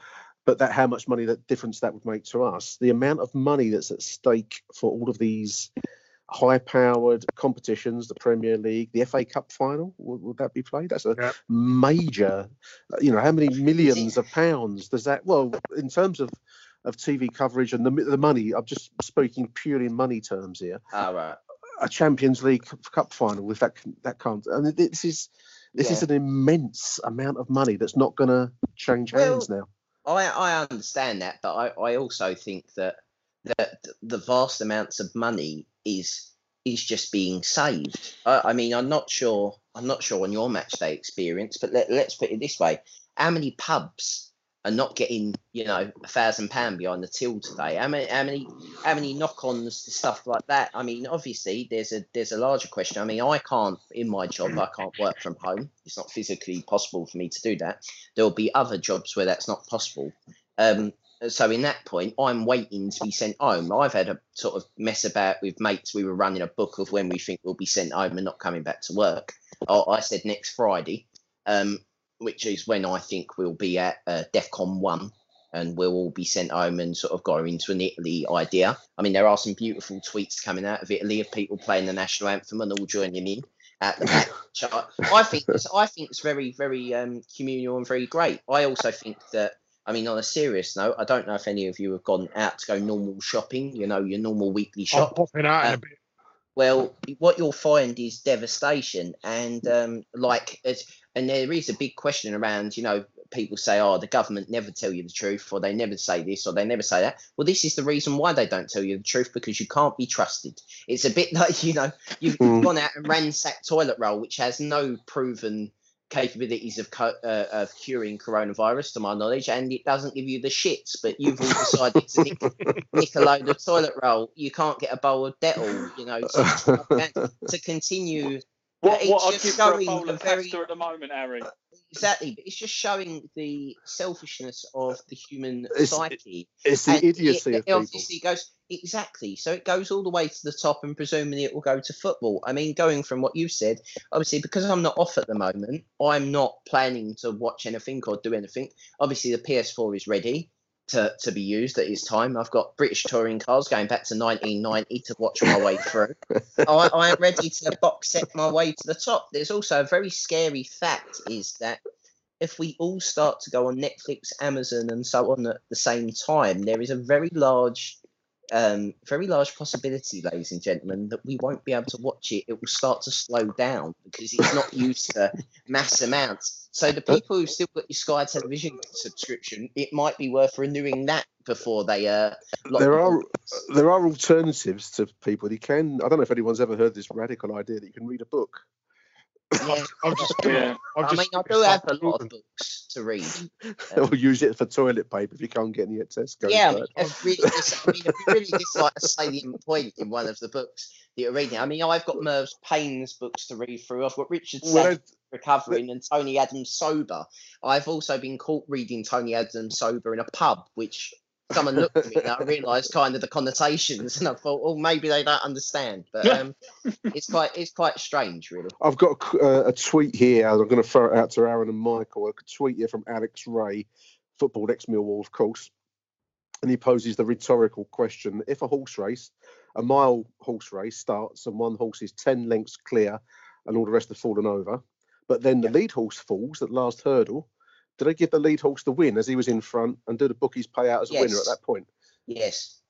Speaker 2: But that how much money that difference that would make to us. The amount of money that's at stake for all of these high-powered competitions, the Premier League, the FA Cup final, would, would that be played? That's a
Speaker 1: Yeah.
Speaker 2: major. Uh, you know, how many millions of pounds does that? Well, in terms of of TV coverage and the the money, I'm just speaking purely in money terms here.
Speaker 3: All right.
Speaker 2: A Champions League Cup final, if that can- that can't. I mean, this is this is an immense amount of money that's not going to change hands now.
Speaker 3: I, I understand that, but I, I also think that that the vast amounts of money is is just being saved. I, I mean, I'm not sure. I'm not sure on your match day experience, but let, let's put it this way: how many pubs are not getting you know a thousand pound behind the till today? How many how many how many knock-ons to stuff like that? I mean, obviously there's a there's a larger question. I mean, I can't in my job I can't work from home. It's not physically possible for me to do that. There will be other jobs where that's not possible. Um, so in that point, I'm waiting to be sent home. I've had a sort of mess about with mates. We were running a book of when we think we'll be sent home and not coming back to work. I, I said next Friday, um, which is when I think we'll be at uh, DEFCON one, and we'll all be sent home and sort of go into an Italy idea. I mean, there are some beautiful tweets coming out of Italy of people playing the national anthem and all joining in at the back. I, I think it's, I think it's very very um, communal and very great. I also think that. I mean, on a serious note, I don't know if any of you have gone out to go normal shopping. You know, your normal weekly
Speaker 1: I'm
Speaker 3: shop.
Speaker 1: popping out in
Speaker 3: Uh,
Speaker 1: a bit.
Speaker 3: Well, what you'll find is devastation, and um, like, and there is a big question around. You know, people say, "Oh, the government never tell you the truth, or they never say this, or they never say that." Well, this is the reason why they don't tell you the truth because you can't be trusted. It's a bit like you know, you've,
Speaker 2: Mm.
Speaker 3: you've gone out and ransacked toilet roll, which has no proven capabilities of co- uh, of curing coronavirus, to my knowledge, and it doesn't give you the shits. But you've all decided to nick, nick a load of toilet roll. You can't get a bowl of Dettol, you know, to, to continue.
Speaker 4: What,
Speaker 3: it's
Speaker 4: what
Speaker 3: just
Speaker 4: give for a bowl of
Speaker 3: very
Speaker 4: pasta at the moment, Harry.
Speaker 3: Exactly, but it's just showing the selfishness of the human
Speaker 2: It's-
Speaker 3: psyche.
Speaker 2: It's the
Speaker 3: And
Speaker 2: idiocy
Speaker 3: it,
Speaker 2: of people.
Speaker 3: obviously goes exactly. So it goes all the way to the top, and presumably it will go to football. I mean, going from what you've said, obviously because I'm not off at the moment, I'm not planning to watch anything or do anything. Obviously, the PS4 is ready to, to be used at its time. I've got British touring cars going back to 1990 to watch my way through. I, I am ready to box set my way to the top. There's also a very scary fact is that if we all start to go on Netflix, Amazon, and so on at the same time, there is a very large, um, very large possibility, ladies and gentlemen, that we won't be able to watch it. It will start to slow down because it's not used to mass amounts. So the people who've still got your Sky Television subscription, it might be worth renewing that before they uh.
Speaker 2: there are there are alternatives to people. You can. I don't know if anyone's ever heard this radical idea that you can read a book.
Speaker 3: Yeah.
Speaker 1: I've just,
Speaker 4: Yeah.
Speaker 1: I've
Speaker 3: I mean, I do have a lot of books to read.
Speaker 2: or um, use it for toilet paper if you can't get any at Tesco.
Speaker 3: Yeah, I mean, if really, dis- I mean, if you really dislike a salient point in one of the books that you're reading, I mean, I've got Merv's Payne's books to read through. I've got Richard
Speaker 2: Well,
Speaker 3: Savage Recovering and Tony Adams Sober. I've also been caught reading Tony Adams Sober in a pub, which someone looked at me and I realised kind of the connotations, and I thought, oh, maybe they don't understand. But um, it's quite it's quite strange, really.
Speaker 2: I've got a, uh, a tweet here. I'm going to throw it out to Aaron and Michael. A tweet here from Alex Ray, football ex Millwall, of course. And he poses the rhetorical question If a horse race, a mile horse race, starts and one horse is 10 lengths clear and all the rest have fallen over, but then the lead horse falls at last hurdle, do I give the lead horse the win as he was in front and do the bookies pay out as a winner at that point?
Speaker 3: Yes.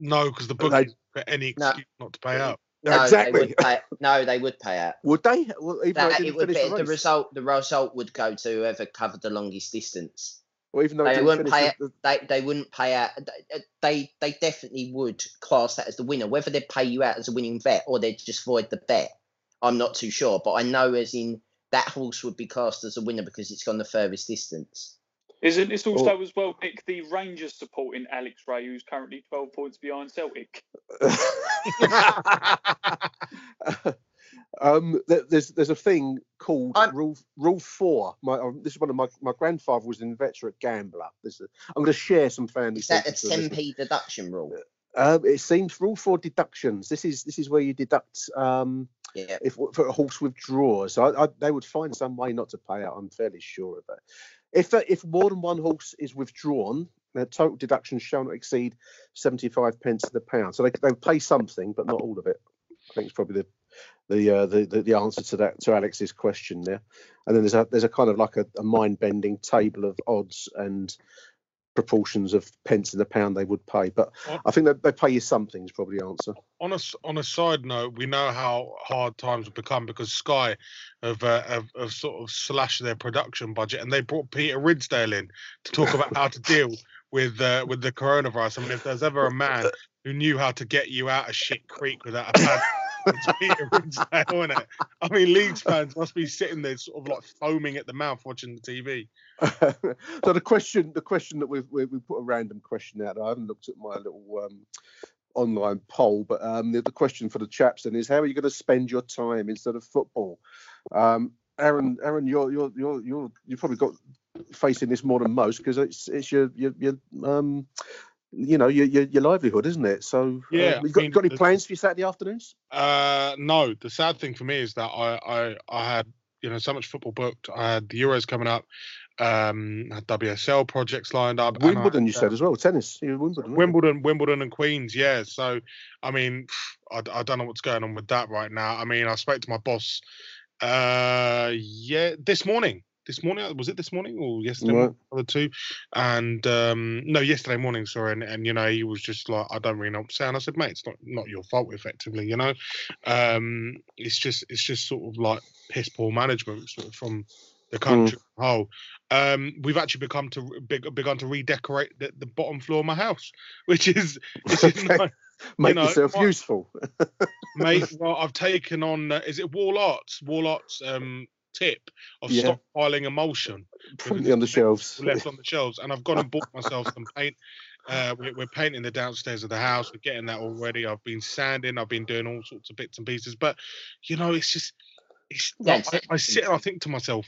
Speaker 1: No, because the
Speaker 2: bookies
Speaker 1: book
Speaker 2: they-
Speaker 1: is for any
Speaker 3: No.
Speaker 1: excuse not to pay out.
Speaker 3: No,
Speaker 2: exactly.
Speaker 3: They would pay, no, they would pay out.
Speaker 2: Would they? Well, even though it
Speaker 3: That,
Speaker 2: didn't
Speaker 3: it would be,
Speaker 2: the,
Speaker 3: the result. The result would go to whoever covered the longest distance.
Speaker 2: Well, even though
Speaker 3: They
Speaker 2: didn't
Speaker 3: wouldn't
Speaker 2: finish
Speaker 3: pay
Speaker 2: the-
Speaker 3: it. They they wouldn't pay out. Uh, they they definitely would class that as the winner. Whether they pay you out as a winning bet or they just void the bet, I'm not too sure, but I know as in that horse would be cast as a winner because it's gone the furthest distance.
Speaker 4: Isn't this also as well, Nick, the Rangers supporting Alex Ray, who's currently 12 points behind Celtic?
Speaker 2: um, there's there's a thing called rule rule four. My um, this is one of my my grandfather was an inveterate gambler. This is, I'm going to share some family.
Speaker 3: Is that a
Speaker 2: secrets
Speaker 3: 10p deduction rule?
Speaker 2: Um, it seems rule four deductions. This is this is where you deduct um,
Speaker 3: Yeah.
Speaker 2: if for a horse withdraws. I, I, they would find some way not to pay out. I'm fairly sure of that. If uh, if more than one horse is withdrawn, the total deduction shall not exceed 75 pence to the pound. So they they pay something, but not all of it. I think it's probably the the uh, the, the the answer to that to Alex's question there. And then there's a there's a kind of like a, a mind bending table of odds and proportions of pence in the pound they would pay. But I think that they pay you something is probably the answer.
Speaker 1: on a on a side note, we know how hard times have become because Sky have, uh, have have sort of slashed their production budget, and they brought Peter Ridsdale in to talk about how to deal with uh, with the coronavirus. I mean, if there's ever a man who knew how to get you out of shit creek without a pad, it? I mean, Leeds fans must be sitting there sort of like foaming at the mouth watching the TV.
Speaker 2: so the question, the question that we've we, put a random question out. I haven't looked at my little um, online poll, but um, the, the question for the chaps then is, how are you going to spend your time instead of football? Um, Aaron, Aaron, you're you're you're you're you've probably got facing this more than most because it's it's your your your um you know your your, your livelihood, isn't it? So uh,
Speaker 1: Yeah,
Speaker 2: you
Speaker 1: I
Speaker 2: got,
Speaker 1: mean,
Speaker 2: got any
Speaker 1: the-
Speaker 2: plans for your Saturday afternoons?
Speaker 1: Uh, no. The sad thing for me is that I, I, I had you know so much football booked. I had the Euros coming up, um, I had WSL projects lined up. and I
Speaker 2: Wimbledon, you said as well. Tennis, Wimbledon.
Speaker 1: Wimbledon, Wimbledon, and Queens. Yeah. So, I mean, I, I don't know what's going on with that right now. I mean, I spoke to my boss. Uh, yeah, this morning. This morning was it this morning or yesterday? Morning, the two, and um, no, yesterday morning. Sorry, and, and you know he was just like, I don't really know what to say. And I said, mate, it's not not your fault, effectively. You know, um, it's just it's just sort of like piss poor management sort of from the country as a whole. Um, we've actually become to big, begun to redecorate the, the bottom floor of my house, which is, which is
Speaker 2: Okay.
Speaker 1: nice.
Speaker 2: Make
Speaker 1: know,
Speaker 2: yourself useful.
Speaker 1: mate. Well, I've taken on. Uh, is it Wall Arts? Wall Arts um, tip of
Speaker 2: Yeah.
Speaker 1: stockpiling emulsion
Speaker 2: Plenty on the shelves.
Speaker 1: left on the shelves, and I've gone and bought myself some paint. Uh, we're, we're painting the downstairs of the house. We're getting that already. I've been sanding. I've been doing all sorts of bits and pieces. But you know, it's just, it's.
Speaker 3: Yeah,
Speaker 1: I, I sit and I think to myself,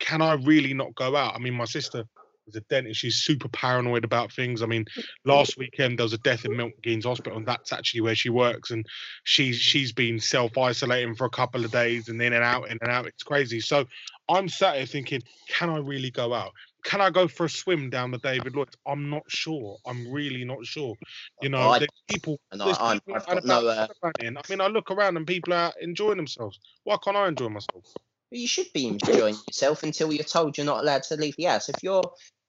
Speaker 1: can I really not go out? I mean, my sister is a dentist. She's super paranoid about things. I mean, last weekend there was a death in Milton Keynes Hospital, and that's actually where she works. And she's she's been self isolating for a couple of days, and in and out, in and out. It's crazy. So I'm sat here thinking, can I really go out? Can I go for a swim down the David Lloyd? I'm not sure. I'm really not sure. You know,
Speaker 3: I-
Speaker 1: people.
Speaker 3: and I- I'm-
Speaker 1: people
Speaker 3: I've got no, uh.
Speaker 1: I mean, I look around and people are enjoying themselves. Why can't I enjoy myself?
Speaker 3: You should be enjoying yourself until you're told you're not allowed to leave the house. If you're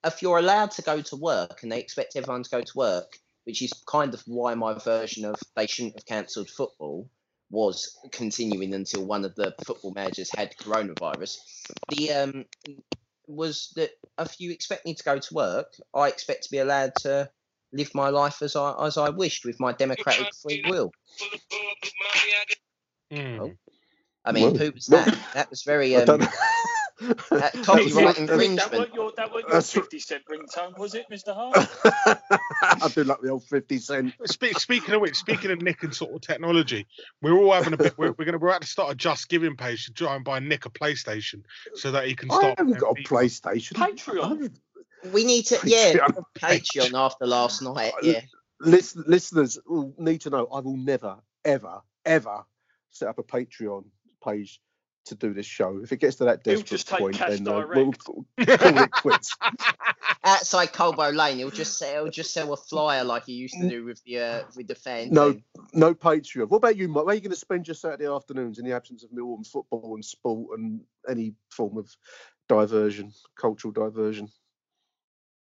Speaker 3: if you're allowed to go to work and they expect everyone to go to work, which is kind of why my version of they shouldn't have cancelled football was continuing until one of the football managers had coronavirus. The um was that if you expect me to go to work, I expect to be allowed to live my life as I as I wished with my democratic free will.
Speaker 1: Hmm.
Speaker 3: Oh. I mean,
Speaker 2: Well,
Speaker 3: who was
Speaker 2: well,
Speaker 3: that? That was very um, that
Speaker 2: That was
Speaker 3: copyright
Speaker 2: like-
Speaker 4: That
Speaker 3: infringement.
Speaker 4: your, that weren't your
Speaker 2: That's-
Speaker 4: 50 cent ringtone, was it, Mr. Hart?
Speaker 2: I do like the old 50 cent.
Speaker 1: Spe- speaking of which, speaking of Nick and sort of technology, we're all having a bit. We're, we're gonna we're about to start a Just Giving page to try and buy Nick a PlayStation so that he can
Speaker 2: I
Speaker 1: start.
Speaker 2: haven't got a
Speaker 1: playing
Speaker 2: PlayStation.
Speaker 4: Patreon.
Speaker 3: We need to, yeah,
Speaker 2: Patreon.
Speaker 3: Patreon after last night. Yeah,
Speaker 2: Listen, listeners will need to know I will never, ever, ever set up a Patreon page to do this show. If it gets to that
Speaker 4: He'll
Speaker 2: desperate
Speaker 4: just take
Speaker 2: point, then uh, we'll
Speaker 4: direct.
Speaker 2: call it quits.
Speaker 3: outside Coldblow Lane, he'll just sell, he'll just sell a flyer like he used to do with the uh, with the fans.
Speaker 2: No, no Patreon. What about you, Mike? Where are you going to spend your Saturday afternoons in the absence of Millwall and football and sport and any form of diversion, cultural diversion?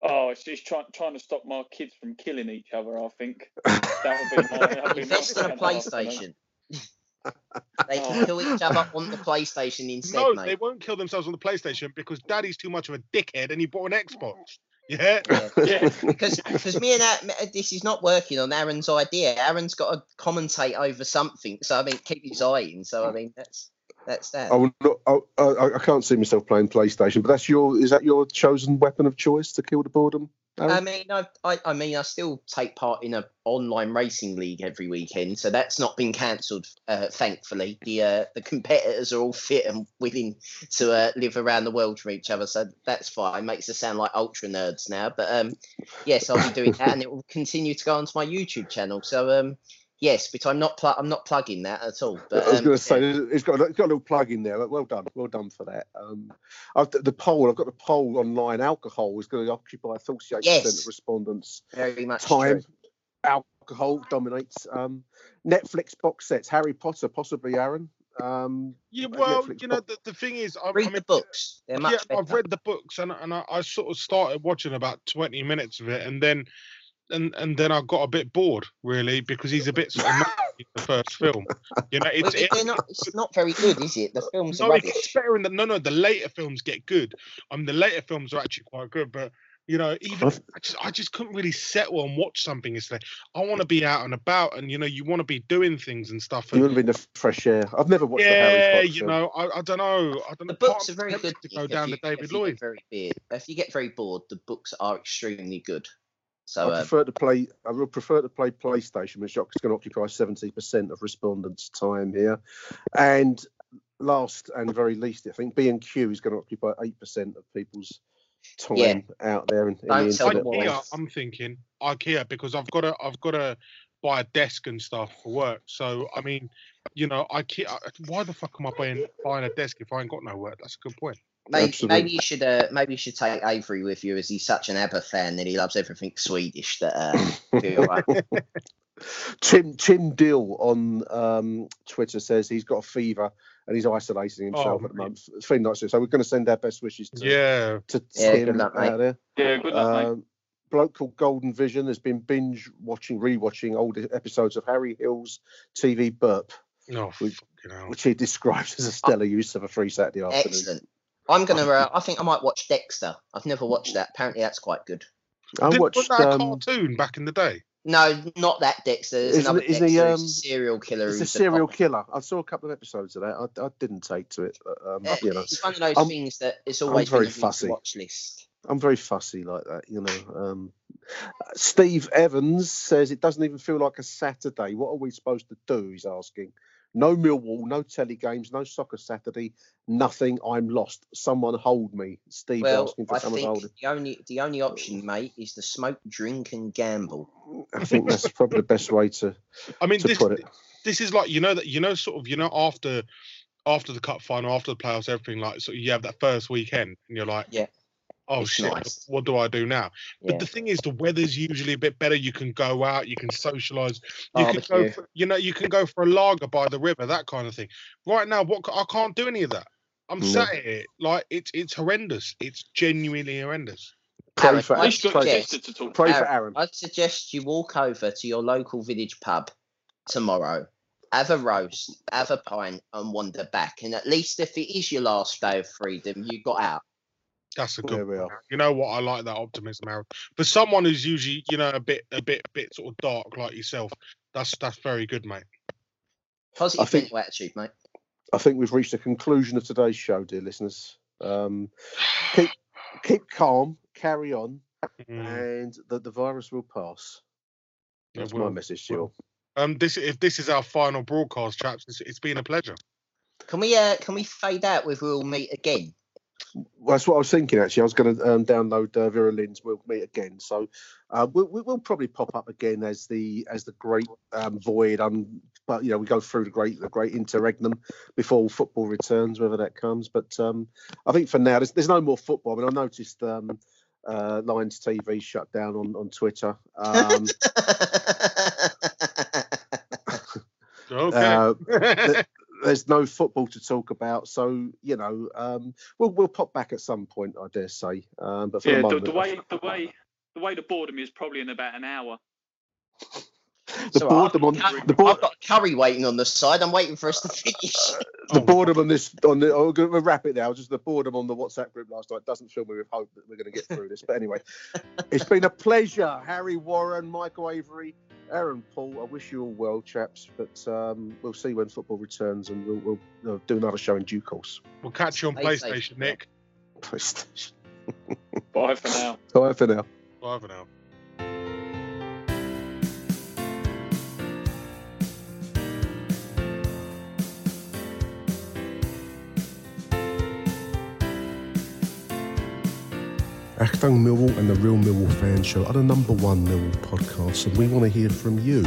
Speaker 4: Oh, it's just trying trying to stop my kids from killing each other. I think that would be my. That would be my
Speaker 3: Invest in a
Speaker 4: Saturday afternoon.
Speaker 3: PlayStation. They can kill each other on the PlayStation instead,
Speaker 1: No,
Speaker 3: mate.
Speaker 1: they won't kill themselves on the PlayStation because Daddy's too much of a dickhead and he bought an Xbox. Yeah.
Speaker 4: Yeah.
Speaker 3: because because me and Aaron, this is not working on Aaron's idea. Aaron's got to commentate over something, so I mean, keep his eye in. So I mean, that's That's that.
Speaker 2: I, will not, I, I, I can't see myself playing PlayStation, but that's your is that your chosen weapon of choice to kill the boredom?
Speaker 3: I mean, I, I, I mean, I still take part in an online racing league every weekend, so that's not been cancelled. Uh, thankfully, the uh, the competitors are all fit and willing to uh, live around the world for each other, so that's fine. Makes us sound like ultra nerds now, but um, yes, I'll be doing that, and it will continue to go onto my YouTube channel. So um, yes, but I'm not pl- I'm not plugging that at all. But
Speaker 2: I was
Speaker 3: um,
Speaker 2: going to say it's got a, it's got a little plug in there. Well done, well done for that. Um, I've, the poll I've got the poll online. Alcohol is going to occupy 48 percent of respondents'
Speaker 3: very much
Speaker 2: time.
Speaker 3: true.
Speaker 2: Alcohol dominates. Um, Netflix box sets. Harry Potter, possibly Aaron. Um,
Speaker 1: Yeah,
Speaker 2: uh,
Speaker 1: well,
Speaker 2: Netflix
Speaker 1: you know, the, the thing is, I
Speaker 3: read
Speaker 1: I mean,
Speaker 3: the books. Much
Speaker 1: yeah,
Speaker 3: better.
Speaker 1: I've read the books and and I, I sort of started watching about twenty minutes of it, and then and and then I got a bit bored really because he's a bit sort of in the first film. You know,
Speaker 3: Well,
Speaker 1: it's it,
Speaker 3: not, it's not very good, is it? The films are
Speaker 1: no, it
Speaker 3: rubbish.
Speaker 1: gets better in the no no the later films get good. I mean, the later films are actually quite good, but. You know, even
Speaker 2: I've-
Speaker 1: just, I just couldn't really settle and watch something. It's like I want to be out and about, and you know, you want to be doing things and stuff.
Speaker 2: you
Speaker 1: And,
Speaker 2: want to be in the fresh air. I've never watched the
Speaker 1: yeah,
Speaker 2: Harry Potter
Speaker 1: you
Speaker 2: film.
Speaker 1: know, I, I don't know. I don't know.
Speaker 3: The
Speaker 1: part
Speaker 3: books are very good.
Speaker 1: to go
Speaker 3: Nick,
Speaker 1: down
Speaker 3: if
Speaker 1: the David
Speaker 3: if
Speaker 1: Lloyd.
Speaker 3: Very bored. If you get very bored, the books are extremely good.
Speaker 2: I
Speaker 3: So uh,
Speaker 2: prefer to play. I would prefer to play PlayStation, which is going to occupy seventy percent of respondents' time here. And last and very least, I think B and Q is going to occupy eight percent of people's time
Speaker 3: Yeah.
Speaker 2: out there in, in the internet.
Speaker 1: IKEA, I'm thinking IKEA because I've got to I've got to buy a desk and stuff for work. So I mean, you know, IKEA. Why the fuck am I buying buying a desk if I ain't got no work? That's a good point.
Speaker 3: Maybe
Speaker 2: Absolutely.
Speaker 3: maybe you should uh, maybe you should take Avery with you as he's such an ABBA fan that he loves everything Swedish. That uh, he'll be all right.
Speaker 2: Tim Tim Dill on um, Twitter says he's got a fever and he's isolating himself
Speaker 1: Oh,
Speaker 2: at the moment. It's feeling like this. So we're going to send our best wishes to,
Speaker 1: Yeah.
Speaker 2: to
Speaker 3: Yeah, good
Speaker 2: Tim
Speaker 3: luck, mate.
Speaker 2: out there.
Speaker 4: Yeah, good luck, mate.
Speaker 2: Um, bloke called Golden Vision has been binge watching, rewatching old episodes of Harry Hill's TV Burp,
Speaker 1: No,
Speaker 2: We-
Speaker 1: fucking hell.
Speaker 2: which he describes as a stellar use of a free Saturday afternoon.
Speaker 3: Excellent. I'm gonna. Uh, I think I might watch Dexter. I've never watched that. Apparently, that's quite good.
Speaker 2: I
Speaker 1: Did,
Speaker 2: watched.
Speaker 1: wasn't that a
Speaker 2: Um,
Speaker 1: cartoon back in the day?
Speaker 3: No, not that Dexter. There's
Speaker 2: Isn't-
Speaker 3: another
Speaker 2: isn't
Speaker 3: Dexter
Speaker 2: he,
Speaker 3: who's
Speaker 2: um,
Speaker 3: a serial killer.
Speaker 2: it's a serial
Speaker 3: cop.
Speaker 2: killer. I saw a couple of episodes of that. I, I didn't take to it. But, um,
Speaker 3: Uh,
Speaker 2: you know,
Speaker 3: It's one of those
Speaker 2: I'm-
Speaker 3: things that it's
Speaker 2: I'm
Speaker 3: always
Speaker 2: very
Speaker 3: been on
Speaker 2: fussy.
Speaker 3: watch list.
Speaker 2: I'm very fussy like that, you know. Um, Steve Evans says it doesn't even feel like a Saturday. What are we supposed to do? He's asking. No Millwall, no telly games, no soccer Saturday, nothing. I'm lost. Someone hold me. Steve
Speaker 3: Well,
Speaker 2: asking for
Speaker 3: I
Speaker 2: someone to
Speaker 3: think
Speaker 2: hold him.
Speaker 3: the only the only option, mate, is to smoke, drink, and gamble.
Speaker 2: I think that's probably the best way to,
Speaker 1: I mean,
Speaker 2: to
Speaker 1: this
Speaker 2: put it.
Speaker 1: this is like you know that you know sort of you know after after the cup final, after the playoffs, everything like so you have that first weekend and you're like,
Speaker 3: Yeah.
Speaker 1: Oh
Speaker 3: It's
Speaker 1: shit,
Speaker 3: nice.
Speaker 1: what do I do now? But
Speaker 3: Yeah.
Speaker 1: the thing is, the weather's usually a bit better. You can go out, you can socialize, you can go, for, you know, you can go for a lager by the river, that kind of thing. Right now, what I can't do any of that. I'm
Speaker 2: No.
Speaker 1: sat here like it's it's horrendous. It's genuinely horrendous.
Speaker 2: Pray
Speaker 3: Aaron,
Speaker 2: for
Speaker 3: I
Speaker 4: least you
Speaker 2: pray,
Speaker 3: suggest-
Speaker 4: to talk.
Speaker 2: pray for
Speaker 3: Aaron,
Speaker 2: Aaron.
Speaker 3: I'd suggest you walk over to your local village pub tomorrow, have a roast, have a pint, and wander back. And at least if it is your last day of freedom, you got out.
Speaker 1: That's a good.
Speaker 2: There we
Speaker 1: one,
Speaker 2: are.
Speaker 1: You know what? I like that optimism, Aaron. For someone who's usually, you know, a bit, a bit, bit sort of dark like yourself, that's that's very good, mate.
Speaker 3: Positive
Speaker 2: think-
Speaker 3: mental attitude, mate.
Speaker 2: I think we've reached the conclusion of today's show, dear listeners. Um, keep keep calm, carry on,
Speaker 1: Mm,
Speaker 2: and the, the virus will pass.
Speaker 1: it
Speaker 2: That's my
Speaker 1: will,
Speaker 2: message to you.
Speaker 1: Um, this if this is our final broadcast, chaps, it's, it's been a pleasure.
Speaker 3: Can we uh can we fade out with we'll meet again?
Speaker 2: Well, that's what I was thinking. Actually, I was going to um, download uh, Vera Lynn's "We'll Meet Again," so uh, we'll, we- we'll probably pop up again as the as the great um, void. Um, but you know, we go through the great the great interregnum before football returns, whether that comes. But um, I think for now, there's, there's no more football. I mean, I noticed um, uh, Lions TV shut down on on Twitter. Um,
Speaker 1: Okay.
Speaker 2: uh, th- there's no football to talk about, so you know um, we'll we'll pop back at some point, I dare say. Um, but for
Speaker 4: Yeah,
Speaker 2: the
Speaker 4: the,
Speaker 2: moment,
Speaker 4: the way the way the way the boredom is probably in about an hour.
Speaker 2: the
Speaker 3: So
Speaker 2: boredom on
Speaker 3: I've,
Speaker 2: the board,
Speaker 3: I've got curry waiting on the side. I'm waiting for us to finish.
Speaker 2: the
Speaker 1: Oh.
Speaker 2: boredom on this on the oh, we'll wrap it now. Just the boredom on the WhatsApp group last night doesn't fill me with hope that we're going to get through this. But anyway, it's been a pleasure, Harry Warren, Michael Avery,
Speaker 5: Aaron, Paul, I wish you all well, chaps. But um, we'll see when football returns, and we'll, we'll you do another show in due course.
Speaker 1: We'll catch you on
Speaker 3: Stay safe.
Speaker 1: PlayStation, Nick.
Speaker 5: PlayStation.
Speaker 4: Bye for now.
Speaker 5: Bye for now.
Speaker 1: Bye for now.
Speaker 2: Achtung Millwall and the Real Millwall Fan Show are the number one Millwall podcast, and we want to hear from you.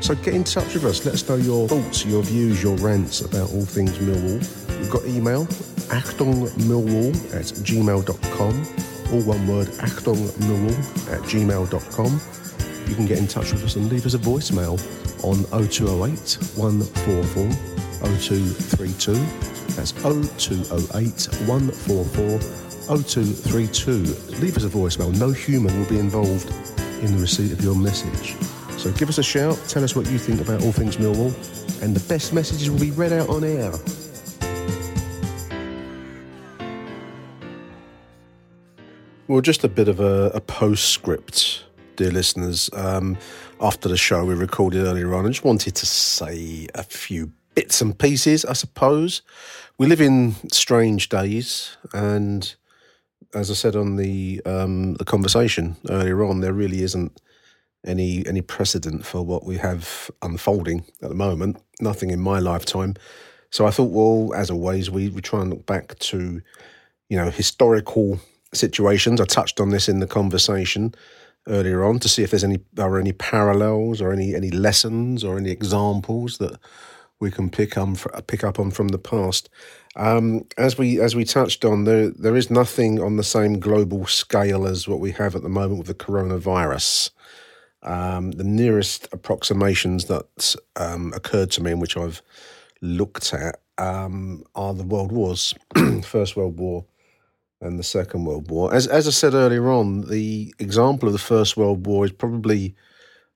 Speaker 2: So get in touch with us. Let us know your thoughts, your views, your rants about all things Millwall. We've got email, achtungmillwall at gmail.com, all one word, achtungmillwall at gmail.com. You can get in touch with us and leave us a voicemail on 0208 144 0232. That's 0208 144 0232. Leave us a voicemail. No human will be involved in the receipt of your message. So give us a shout, tell us what you think about all things Millwall, and the best messages will be read out on air. Well, just a bit of a, a postscript, dear listeners. Um, after the show we recorded earlier on, I just wanted to say a few bits and pieces, I suppose. We live in strange days, and as I said on the um, the conversation earlier on, there really isn't any any precedent for what we have unfolding at the moment. Nothing in my lifetime. So I thought, well, as always, we, we try and look back to, you know, historical situations. I touched on this in the conversation earlier on to see if there's any are any parallels or any any lessons or any examples that we can pick on pick up on from the past. Um, as we as we touched on, there there is nothing on the same global scale as what we have at the moment with the coronavirus. Um, the nearest approximations that um, occurred to me, and which I've looked at, um, are the world wars, First World War and the Second World War. As as I said earlier on, the example of the First World War is probably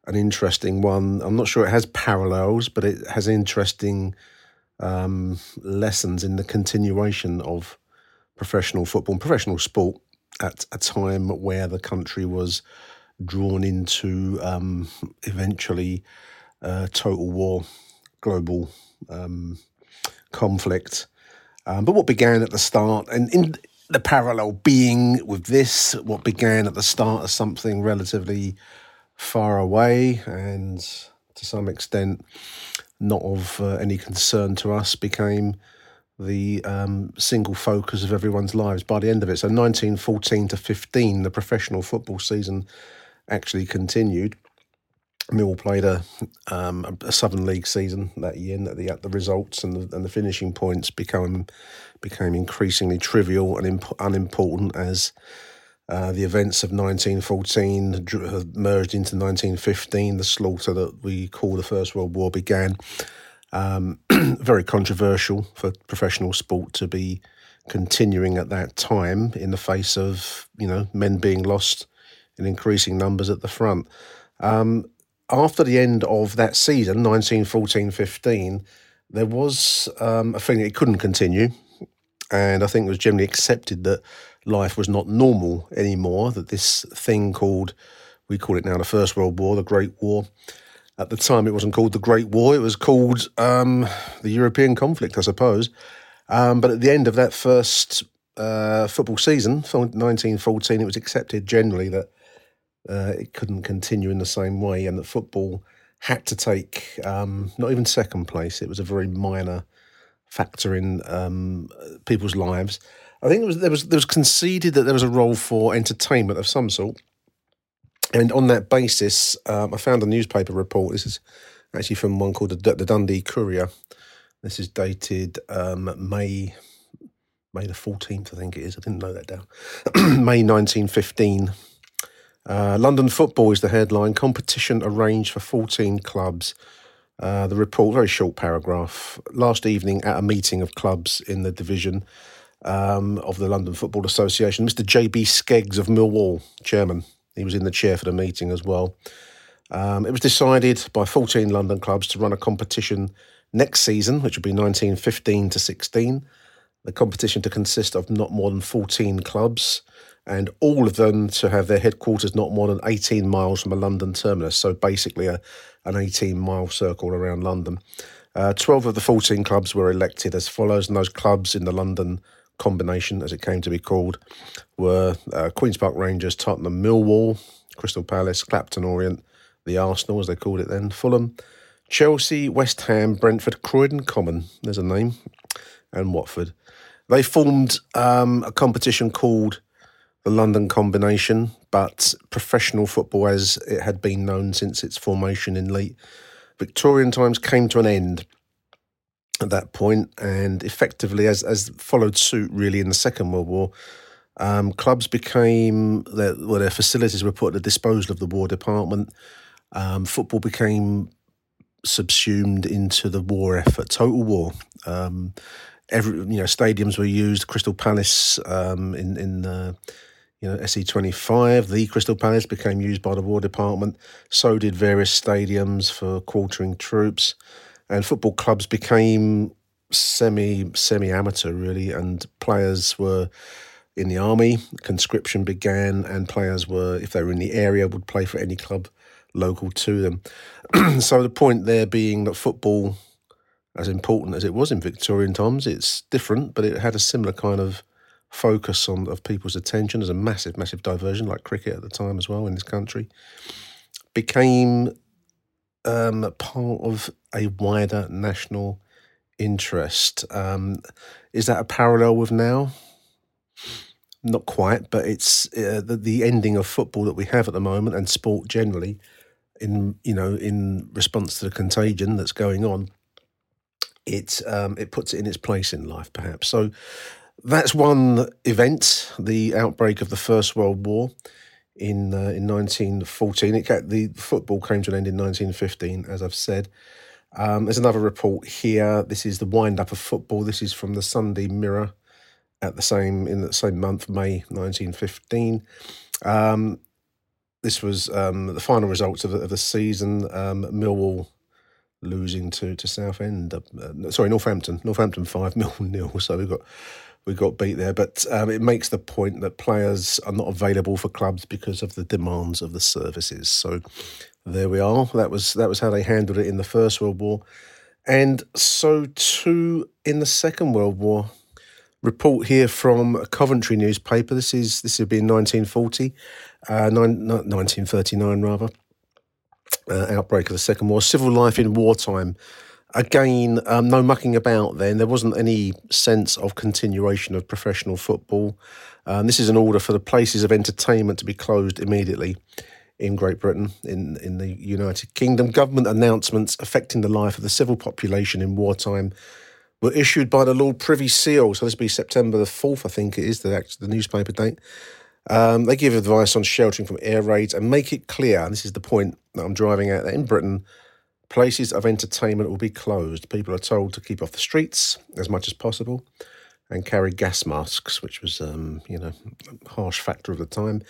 Speaker 2: an interesting one. I'm not sure it has parallels, but it has interesting um, lessons in the continuation of professional football and professional sport at a time where the country was drawn into um, eventually uh, total war, global um, conflict. Um, but what began at the start, and in the parallel being with this, what began at the start as something relatively far away and to some extent not of uh, any concern to us became the um, single focus of everyone's lives by the end of it. So 1914 to 15, the professional football season actually continued. Mill played a, um, a Southern League season that year, and the, the results and the, and the finishing points became became increasingly trivial and imp- unimportant as uh, the events of 1914 merged into 1915. The slaughter that we call the First World War began. Um, very controversial for professional sport to be continuing at that time in the face of you know men being lost in increasing numbers at the front. Um, after the end of that season, 1914-15, there was um, a feeling it couldn't continue, and I think it was generally accepted that life was not normal anymore, that this thing called, we call it now the First World War, the Great War. At the time, it wasn't called the Great War, it was called um, the European conflict, I suppose. Um, but at the end of that first uh, football season, 1914, it was accepted generally that uh, it couldn't continue in the same way and that football had to take um, not even second place, it was a very minor factor in um, people's lives. I think was there was there was conceded that there was a role for entertainment of some sort, and on that basis, um, I found a newspaper report. This is actually from one called the, the Dundee Courier. This is dated um, May May the fourteenth, I think it is. I didn't know that down. May nineteen fifteen. Uh, London football is the headline. Competition arranged for 14 clubs. Uh, the report, very short paragraph. Last evening at a meeting of clubs in the division, um, of the London Football Association, Mr. J.B. Skeggs of Millwall, chairman. He was in the chair for the meeting as well. Um, it was decided by 14 London clubs to run a competition next season, which would be 1915 to 16. The competition to consist of not more than 14 clubs and all of them to have their headquarters not more than 18 miles from a London terminus. So basically, a, an 18 mile circle around London. Uh, 12 of the 14 clubs were elected as follows, and those clubs in the London combination, as it came to be called, were uh, Queen's Park Rangers, Tottenham, Millwall, Crystal Palace, Clapton Orient, the Arsenal, as they called it then, Fulham, Chelsea, West Ham, Brentford, Croydon Common, there's a name, and Watford. They formed um, a competition called the London Combination, but professional football, as it had been known since its formation in late Victorian times, came to an end at that point, and effectively, as as followed suit really in the Second World War, um, clubs became their well, their facilities were put at the disposal of the War Department. Um, football became subsumed into the war effort, total war. Um, every you know stadiums were used. Crystal Palace um, in in uh, you know SE twenty five, the Crystal Palace became used by the War Department. So did various stadiums for quartering troops, and football clubs became semi semi amateur really, and players were in the army. Conscription began, and players were if they were in the area would play for any club local to them. so the point there being that football, as important as it was in Victorian times, it's different, but it had a similar kind of focus on of people's attention as a massive, massive diversion, like cricket at the time as well in this country, became um, part of a wider national interest. Um, is that a parallel with now? Not quite, but it's uh, the, the ending of football that we have at the moment and sport generally in you know in response to the contagion that's going on it um, it puts it in its place in life perhaps so that's one event the outbreak of the first world war in uh, in 1914 it got, the football came to an end in 1915 as i've said um, there's another report here this is the wind up of football this is from the sunday mirror at the same in the same month may 1915 um, this was um, the final results of the, of the season. Um, Millwall losing to to Southend. Uh, sorry, Northampton. Northampton five, Millwall nil. So we got we got beat there. But um, it makes the point that players are not available for clubs because of the demands of the services. So there we are. That was that was how they handled it in the First World War, and so too in the Second World War report here from a Coventry newspaper. This is this would be in 1940, uh, nine, 1939 rather. Uh, outbreak of the Second War, civil life in wartime. Again, um, no mucking about. Then there wasn't any sense of continuation of professional football. Um, this is an order for the places of entertainment to be closed immediately in Great Britain, in, in the United Kingdom. Government announcements affecting the life of the civil population in wartime were issued by the Lord Privy Seal. So this will be September the 4th, I think it is, the, the newspaper date. Um, they give advice on sheltering from air raids and make it clear, and this is the point that I'm driving at, that in Britain, places of entertainment will be closed. People are told to keep off the streets as much as possible and carry gas masks, which was, um, you know, a harsh factor of the time.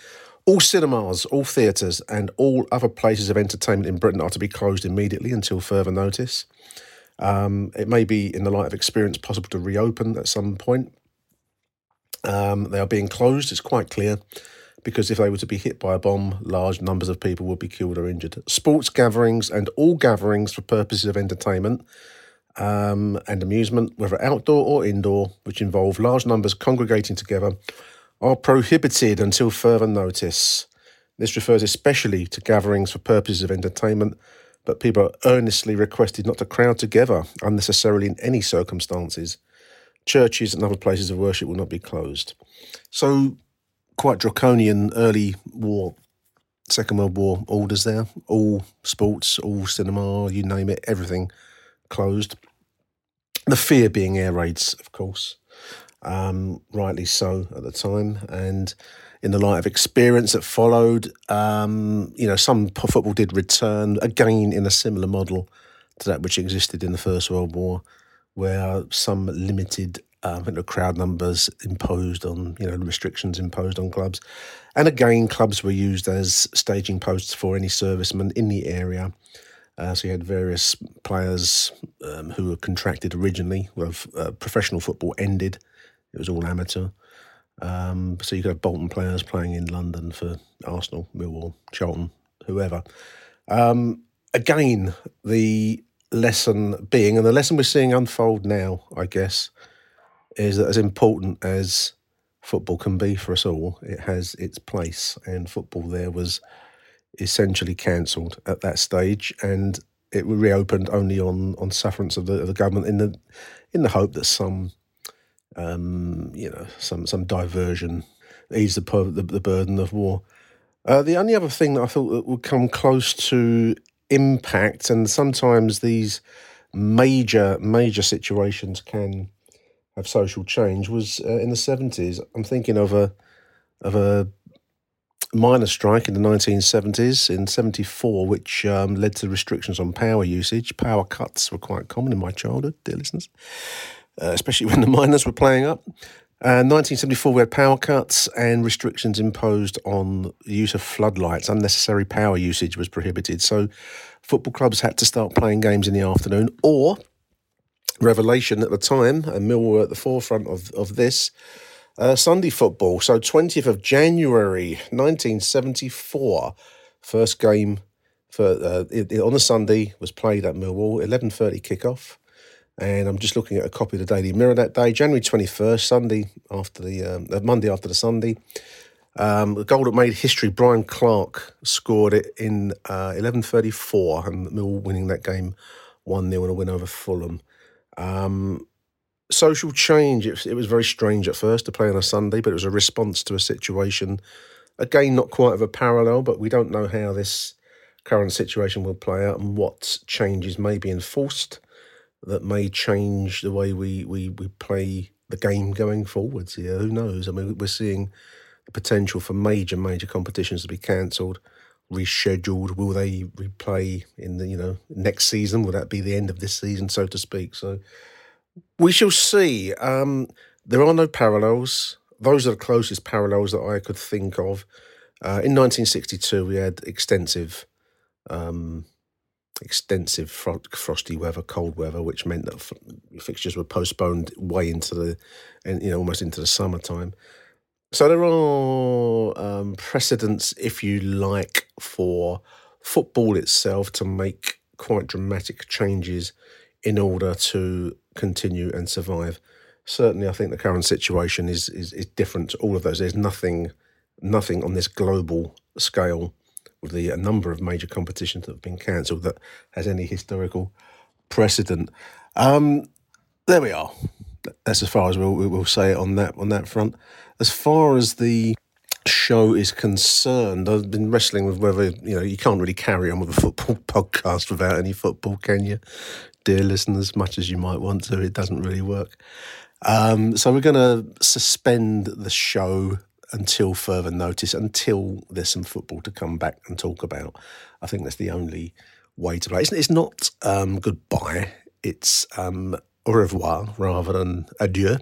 Speaker 2: All cinemas, all theatres, and all other places of entertainment in Britain are to be closed immediately until further notice. Um, it may be, in the light of experience, possible to reopen at some point. Um, they are being closed, it's quite clear, because if they were to be hit by a bomb, large numbers of people would be killed or injured. Sports gatherings and all gatherings for purposes of entertainment um, and amusement, whether outdoor or indoor, which involve large numbers congregating together, are prohibited until further notice. This refers especially to gatherings for purposes of entertainment but people are earnestly requested not to crowd together unnecessarily in any circumstances. Churches and other places of worship will not be closed. So, quite draconian early war, Second World War orders there. All sports, all cinema, you name it, everything closed. The fear being air raids, of course, um, rightly so at the time. And in the light of experience that followed. Um, you know, some football did return again in a similar model to that which existed in the First World War, where some limited uh, I think the crowd numbers imposed on, you know, the restrictions imposed on clubs. And again, clubs were used as staging posts for any servicemen in the area. Uh, so you had various players um, who were contracted originally, uh, professional football ended. It was all amateur. Um, so you could have Bolton players playing in London for Arsenal, Millwall, Charlton, whoever. Um, again, the lesson being, and the lesson we're seeing unfold now, I guess, is that as important as football can be for us all, it has its place. And football there was essentially cancelled at that stage, and it reopened only on on sufferance of the, of the government in the in the hope that some um, you know some some diversion ease the, the, the burden of war. Uh, the only other thing that I thought that would come close to impact, and sometimes these major major situations can have social change, was uh, in the seventies. I'm thinking of a of a miners' strike in the 1970s in 74, which um, led to restrictions on power usage. Power cuts were quite common in my childhood, dear listeners, uh, especially when the miners were playing up. Uh, 1974, we had power cuts and restrictions imposed on the use of floodlights. Unnecessary power usage was prohibited. So, football clubs had to start playing games in the afternoon, or revelation at the time, and Mill were at the forefront of, of this uh, Sunday football. So 20th of January 1974, first game for uh, it, on the Sunday was played at Millwall. 11:30 kickoff, and I'm just looking at a copy of the Daily Mirror that day, January 21st, Sunday after the um, uh, Monday after the Sunday. Um, the goal that made history, Brian Clark scored it in uh, 11:34, and Millwall winning that game one 0 in a win over Fulham. Um, social change. It, it was very strange at first to play on a Sunday, but it was a response to a situation. Again, not quite of a parallel, but we don't know how this current situation will play out and what changes may be enforced that may change the way we, we, we play the game going forwards. Yeah, who knows? I mean, we're seeing the potential for major, major competitions to be cancelled, rescheduled. Will they replay in the you know next season? Will that be the end of this season, so to speak? So we shall see. Um, there are no parallels. Those are the closest parallels that I could think of. Uh, in 1962, we had extensive, um, extensive frosty weather, cold weather, which meant that f- fixtures were postponed way into the, and you know, almost into the summertime. So there are um, precedents, if you like, for football itself to make quite dramatic changes in order to continue and survive. Certainly, I think the current situation is, is, is different to all of those. There's nothing nothing on this global scale with the a number of major competitions that have been cancelled that has any historical precedent. Um, there we are. That's as far as we'll, we'll say it on that on that front. As far as the show is concerned, I've been wrestling with whether you know you can't really carry on with a football podcast without any football, can you? dear listeners, much as you might want to. It doesn't really work. Um, so we're going to suspend the show until further notice, until there's some football to come back and talk about. I think that's the only way to play. It's, it's not um, goodbye. It's um, au revoir rather than adieu.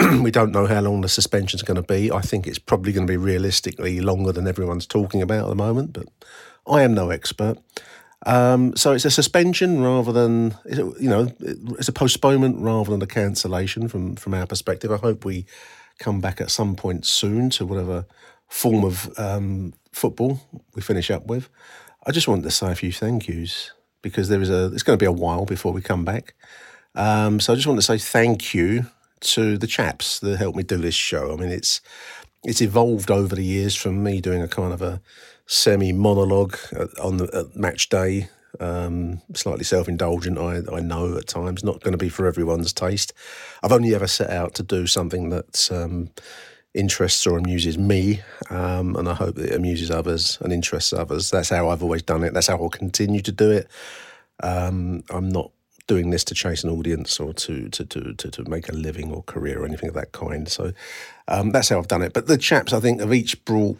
Speaker 2: we don't know how long the suspension is going to be. I think it's probably going to be realistically longer than everyone's talking about at the moment, but I am no expert. Um, so it's a suspension rather than you know it's a postponement rather than a cancellation from from our perspective. I hope we come back at some point soon to whatever form of um, football we finish up with. I just wanted to say a few thank yous because there is a it's going to be a while before we come back. Um, so I just want to say thank you to the chaps that helped me do this show. I mean, it's it's evolved over the years from me doing a kind of a semi monologue on the match day. Um, slightly self indulgent, I, I know at times, not going to be for everyone's taste. I've only ever set out to do something that um, interests or amuses me, um, and I hope that it amuses others and interests others. That's how I've always done it. That's how I'll continue to do it. Um, I'm not doing this to chase an audience or to to to to, to make a living or career or anything of that kind. So um, that's how I've done it. But the chaps, I think, have each brought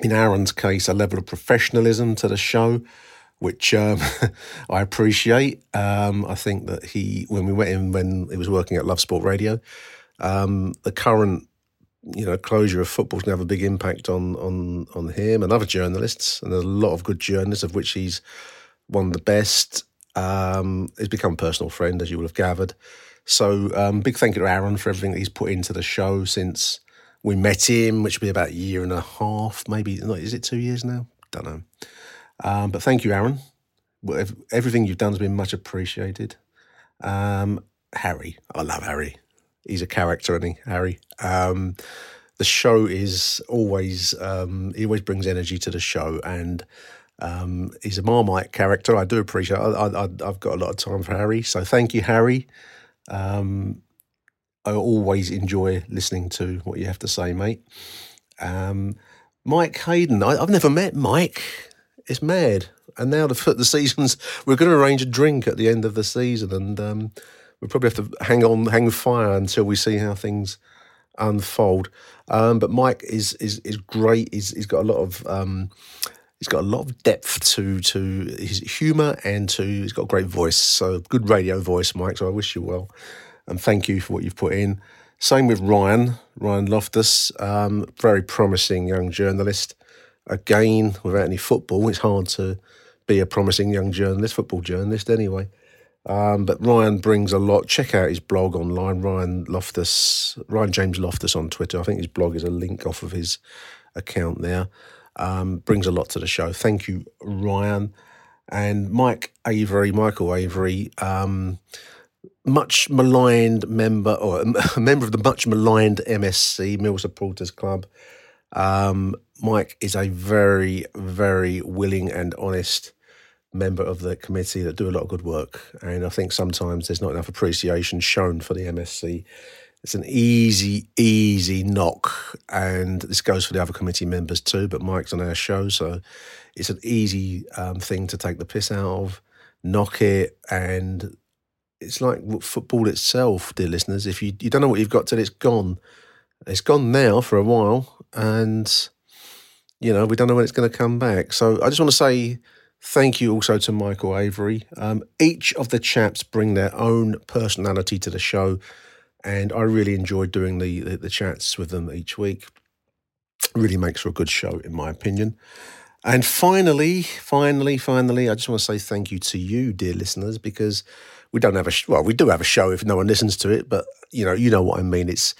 Speaker 2: in Aaron's case, a level of professionalism to the show, which um, I appreciate. Um, I think that he, when we met him when he was working at Love Sport Radio, um, the current you know closure of football is going to have a big impact on on on him and other journalists, and there's a lot of good journalists of which he's one of the best. Um, he's become a personal friend, as you will have gathered. So, um, big thank you to Aaron for everything that he's put into the show since we met him, which will be about a year and a half, maybe. Is it two years now? Don't know. Um, but thank you, Aaron. Everything you've done has been much appreciated. Um, Harry, I love Harry. He's a character, isn't he, Harry? Um, the show is always um, he always brings energy to the show, and um, he's a Marmite character. I do appreciate. I, I've got a lot of time for Harry, so thank you, Harry. Um, I always enjoy listening to what you have to say, mate. Um, Mike Hayden, I, have never met Mike. It's mad. And now the the seasons, we're going to arrange a drink at the end of the season, and um, we probably have to hang on, hang fire until we see how things unfold. Um, but Mike is is is great. He's he's got a lot of um, he's got a lot of depth to to his humour and to he's got a great voice. So good radio voice, Mike. So I wish you well, and thank you for what you've put in. Same with Ryan, Ryan Loftus, um, very promising young journalist. Again, without any football, it's hard to be a promising young journalist, football journalist anyway. Um, but Ryan brings a lot. Check out his blog online, Ryan Loftus, Ryan James Loftus on Twitter. I think his blog is a link off of his account there. Um, brings a lot to the show. Thank you, Ryan. And Mike Avery, Michael Avery, um, much maligned member, or a member of the much maligned MSC, Mill Supporters Club. Um, Mike is a very, very willing and honest member of the committee that do a lot of good work. And I think sometimes there's not enough appreciation shown for the MSC. It's an easy, easy knock. And this goes for the other committee members too, but Mike's on our show. So it's an easy um, thing to take the piss out of, knock it. And it's like football itself, dear listeners. If you, you don't know what you've got till it's gone, it's gone now for a while. And, you know, we don't know when it's going to come back. So I just want to say, Thank you also to Michael Avery. Um, each of the chaps bring their own personality to the show, and I really enjoyed doing the, the, the chats with them each week. Really makes for a good show, in my opinion. And finally, finally, finally, I just want to say thank you to you, dear listeners, because we don't have a well, we do have a show if no one listens to it, but you know, you know what I mean. It's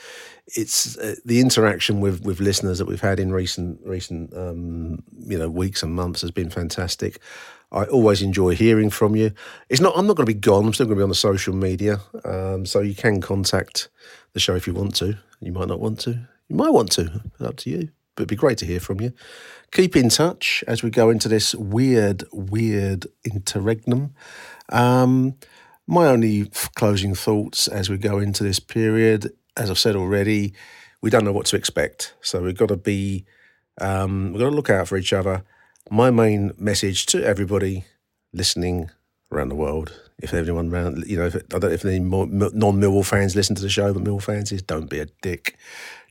Speaker 2: it's uh, the interaction with with listeners that we've had in recent recent um, you know weeks and months has been fantastic. I always enjoy hearing from you. It's not. I'm not going to be gone. I'm still going to be on the social media, um, so you can contact the show if you want to. You might not want to. You might want to. Up to you. But it'd be great to hear from you. Keep in touch as we go into this weird, weird interregnum. Um, my only closing thoughts as we go into this period as I've said already, we don't know what to expect. So we've got to be, um, we've got to look out for each other. My main message to everybody listening around the world, if anyone around, you know, if, I don't know if any non-Millwall fans listen to the show, but Millwall fans is don't be a dick.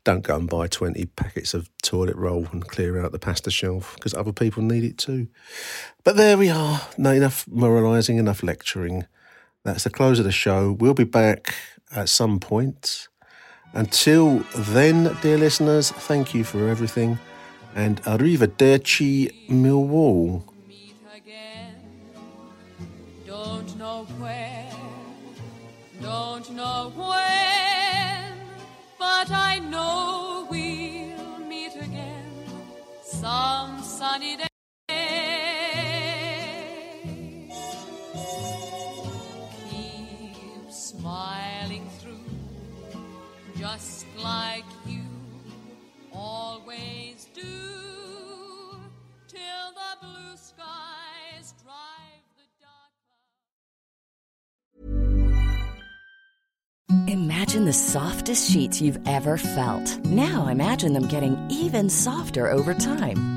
Speaker 2: Don't go and buy 20 packets of toilet roll and clear out the pasta shelf because other people need it too. But there we are. No, enough moralising, enough lecturing. That's the close of the show. We'll be back at some point. Until then, dear listeners, thank you for everything and arrivederci Millwall. Don't know where, don't know when, but I know we'll meet again some sunny day. Like you always do till the blue skies drive the dark
Speaker 7: Imagine the softest sheets you've ever felt. Now imagine them getting even softer over time.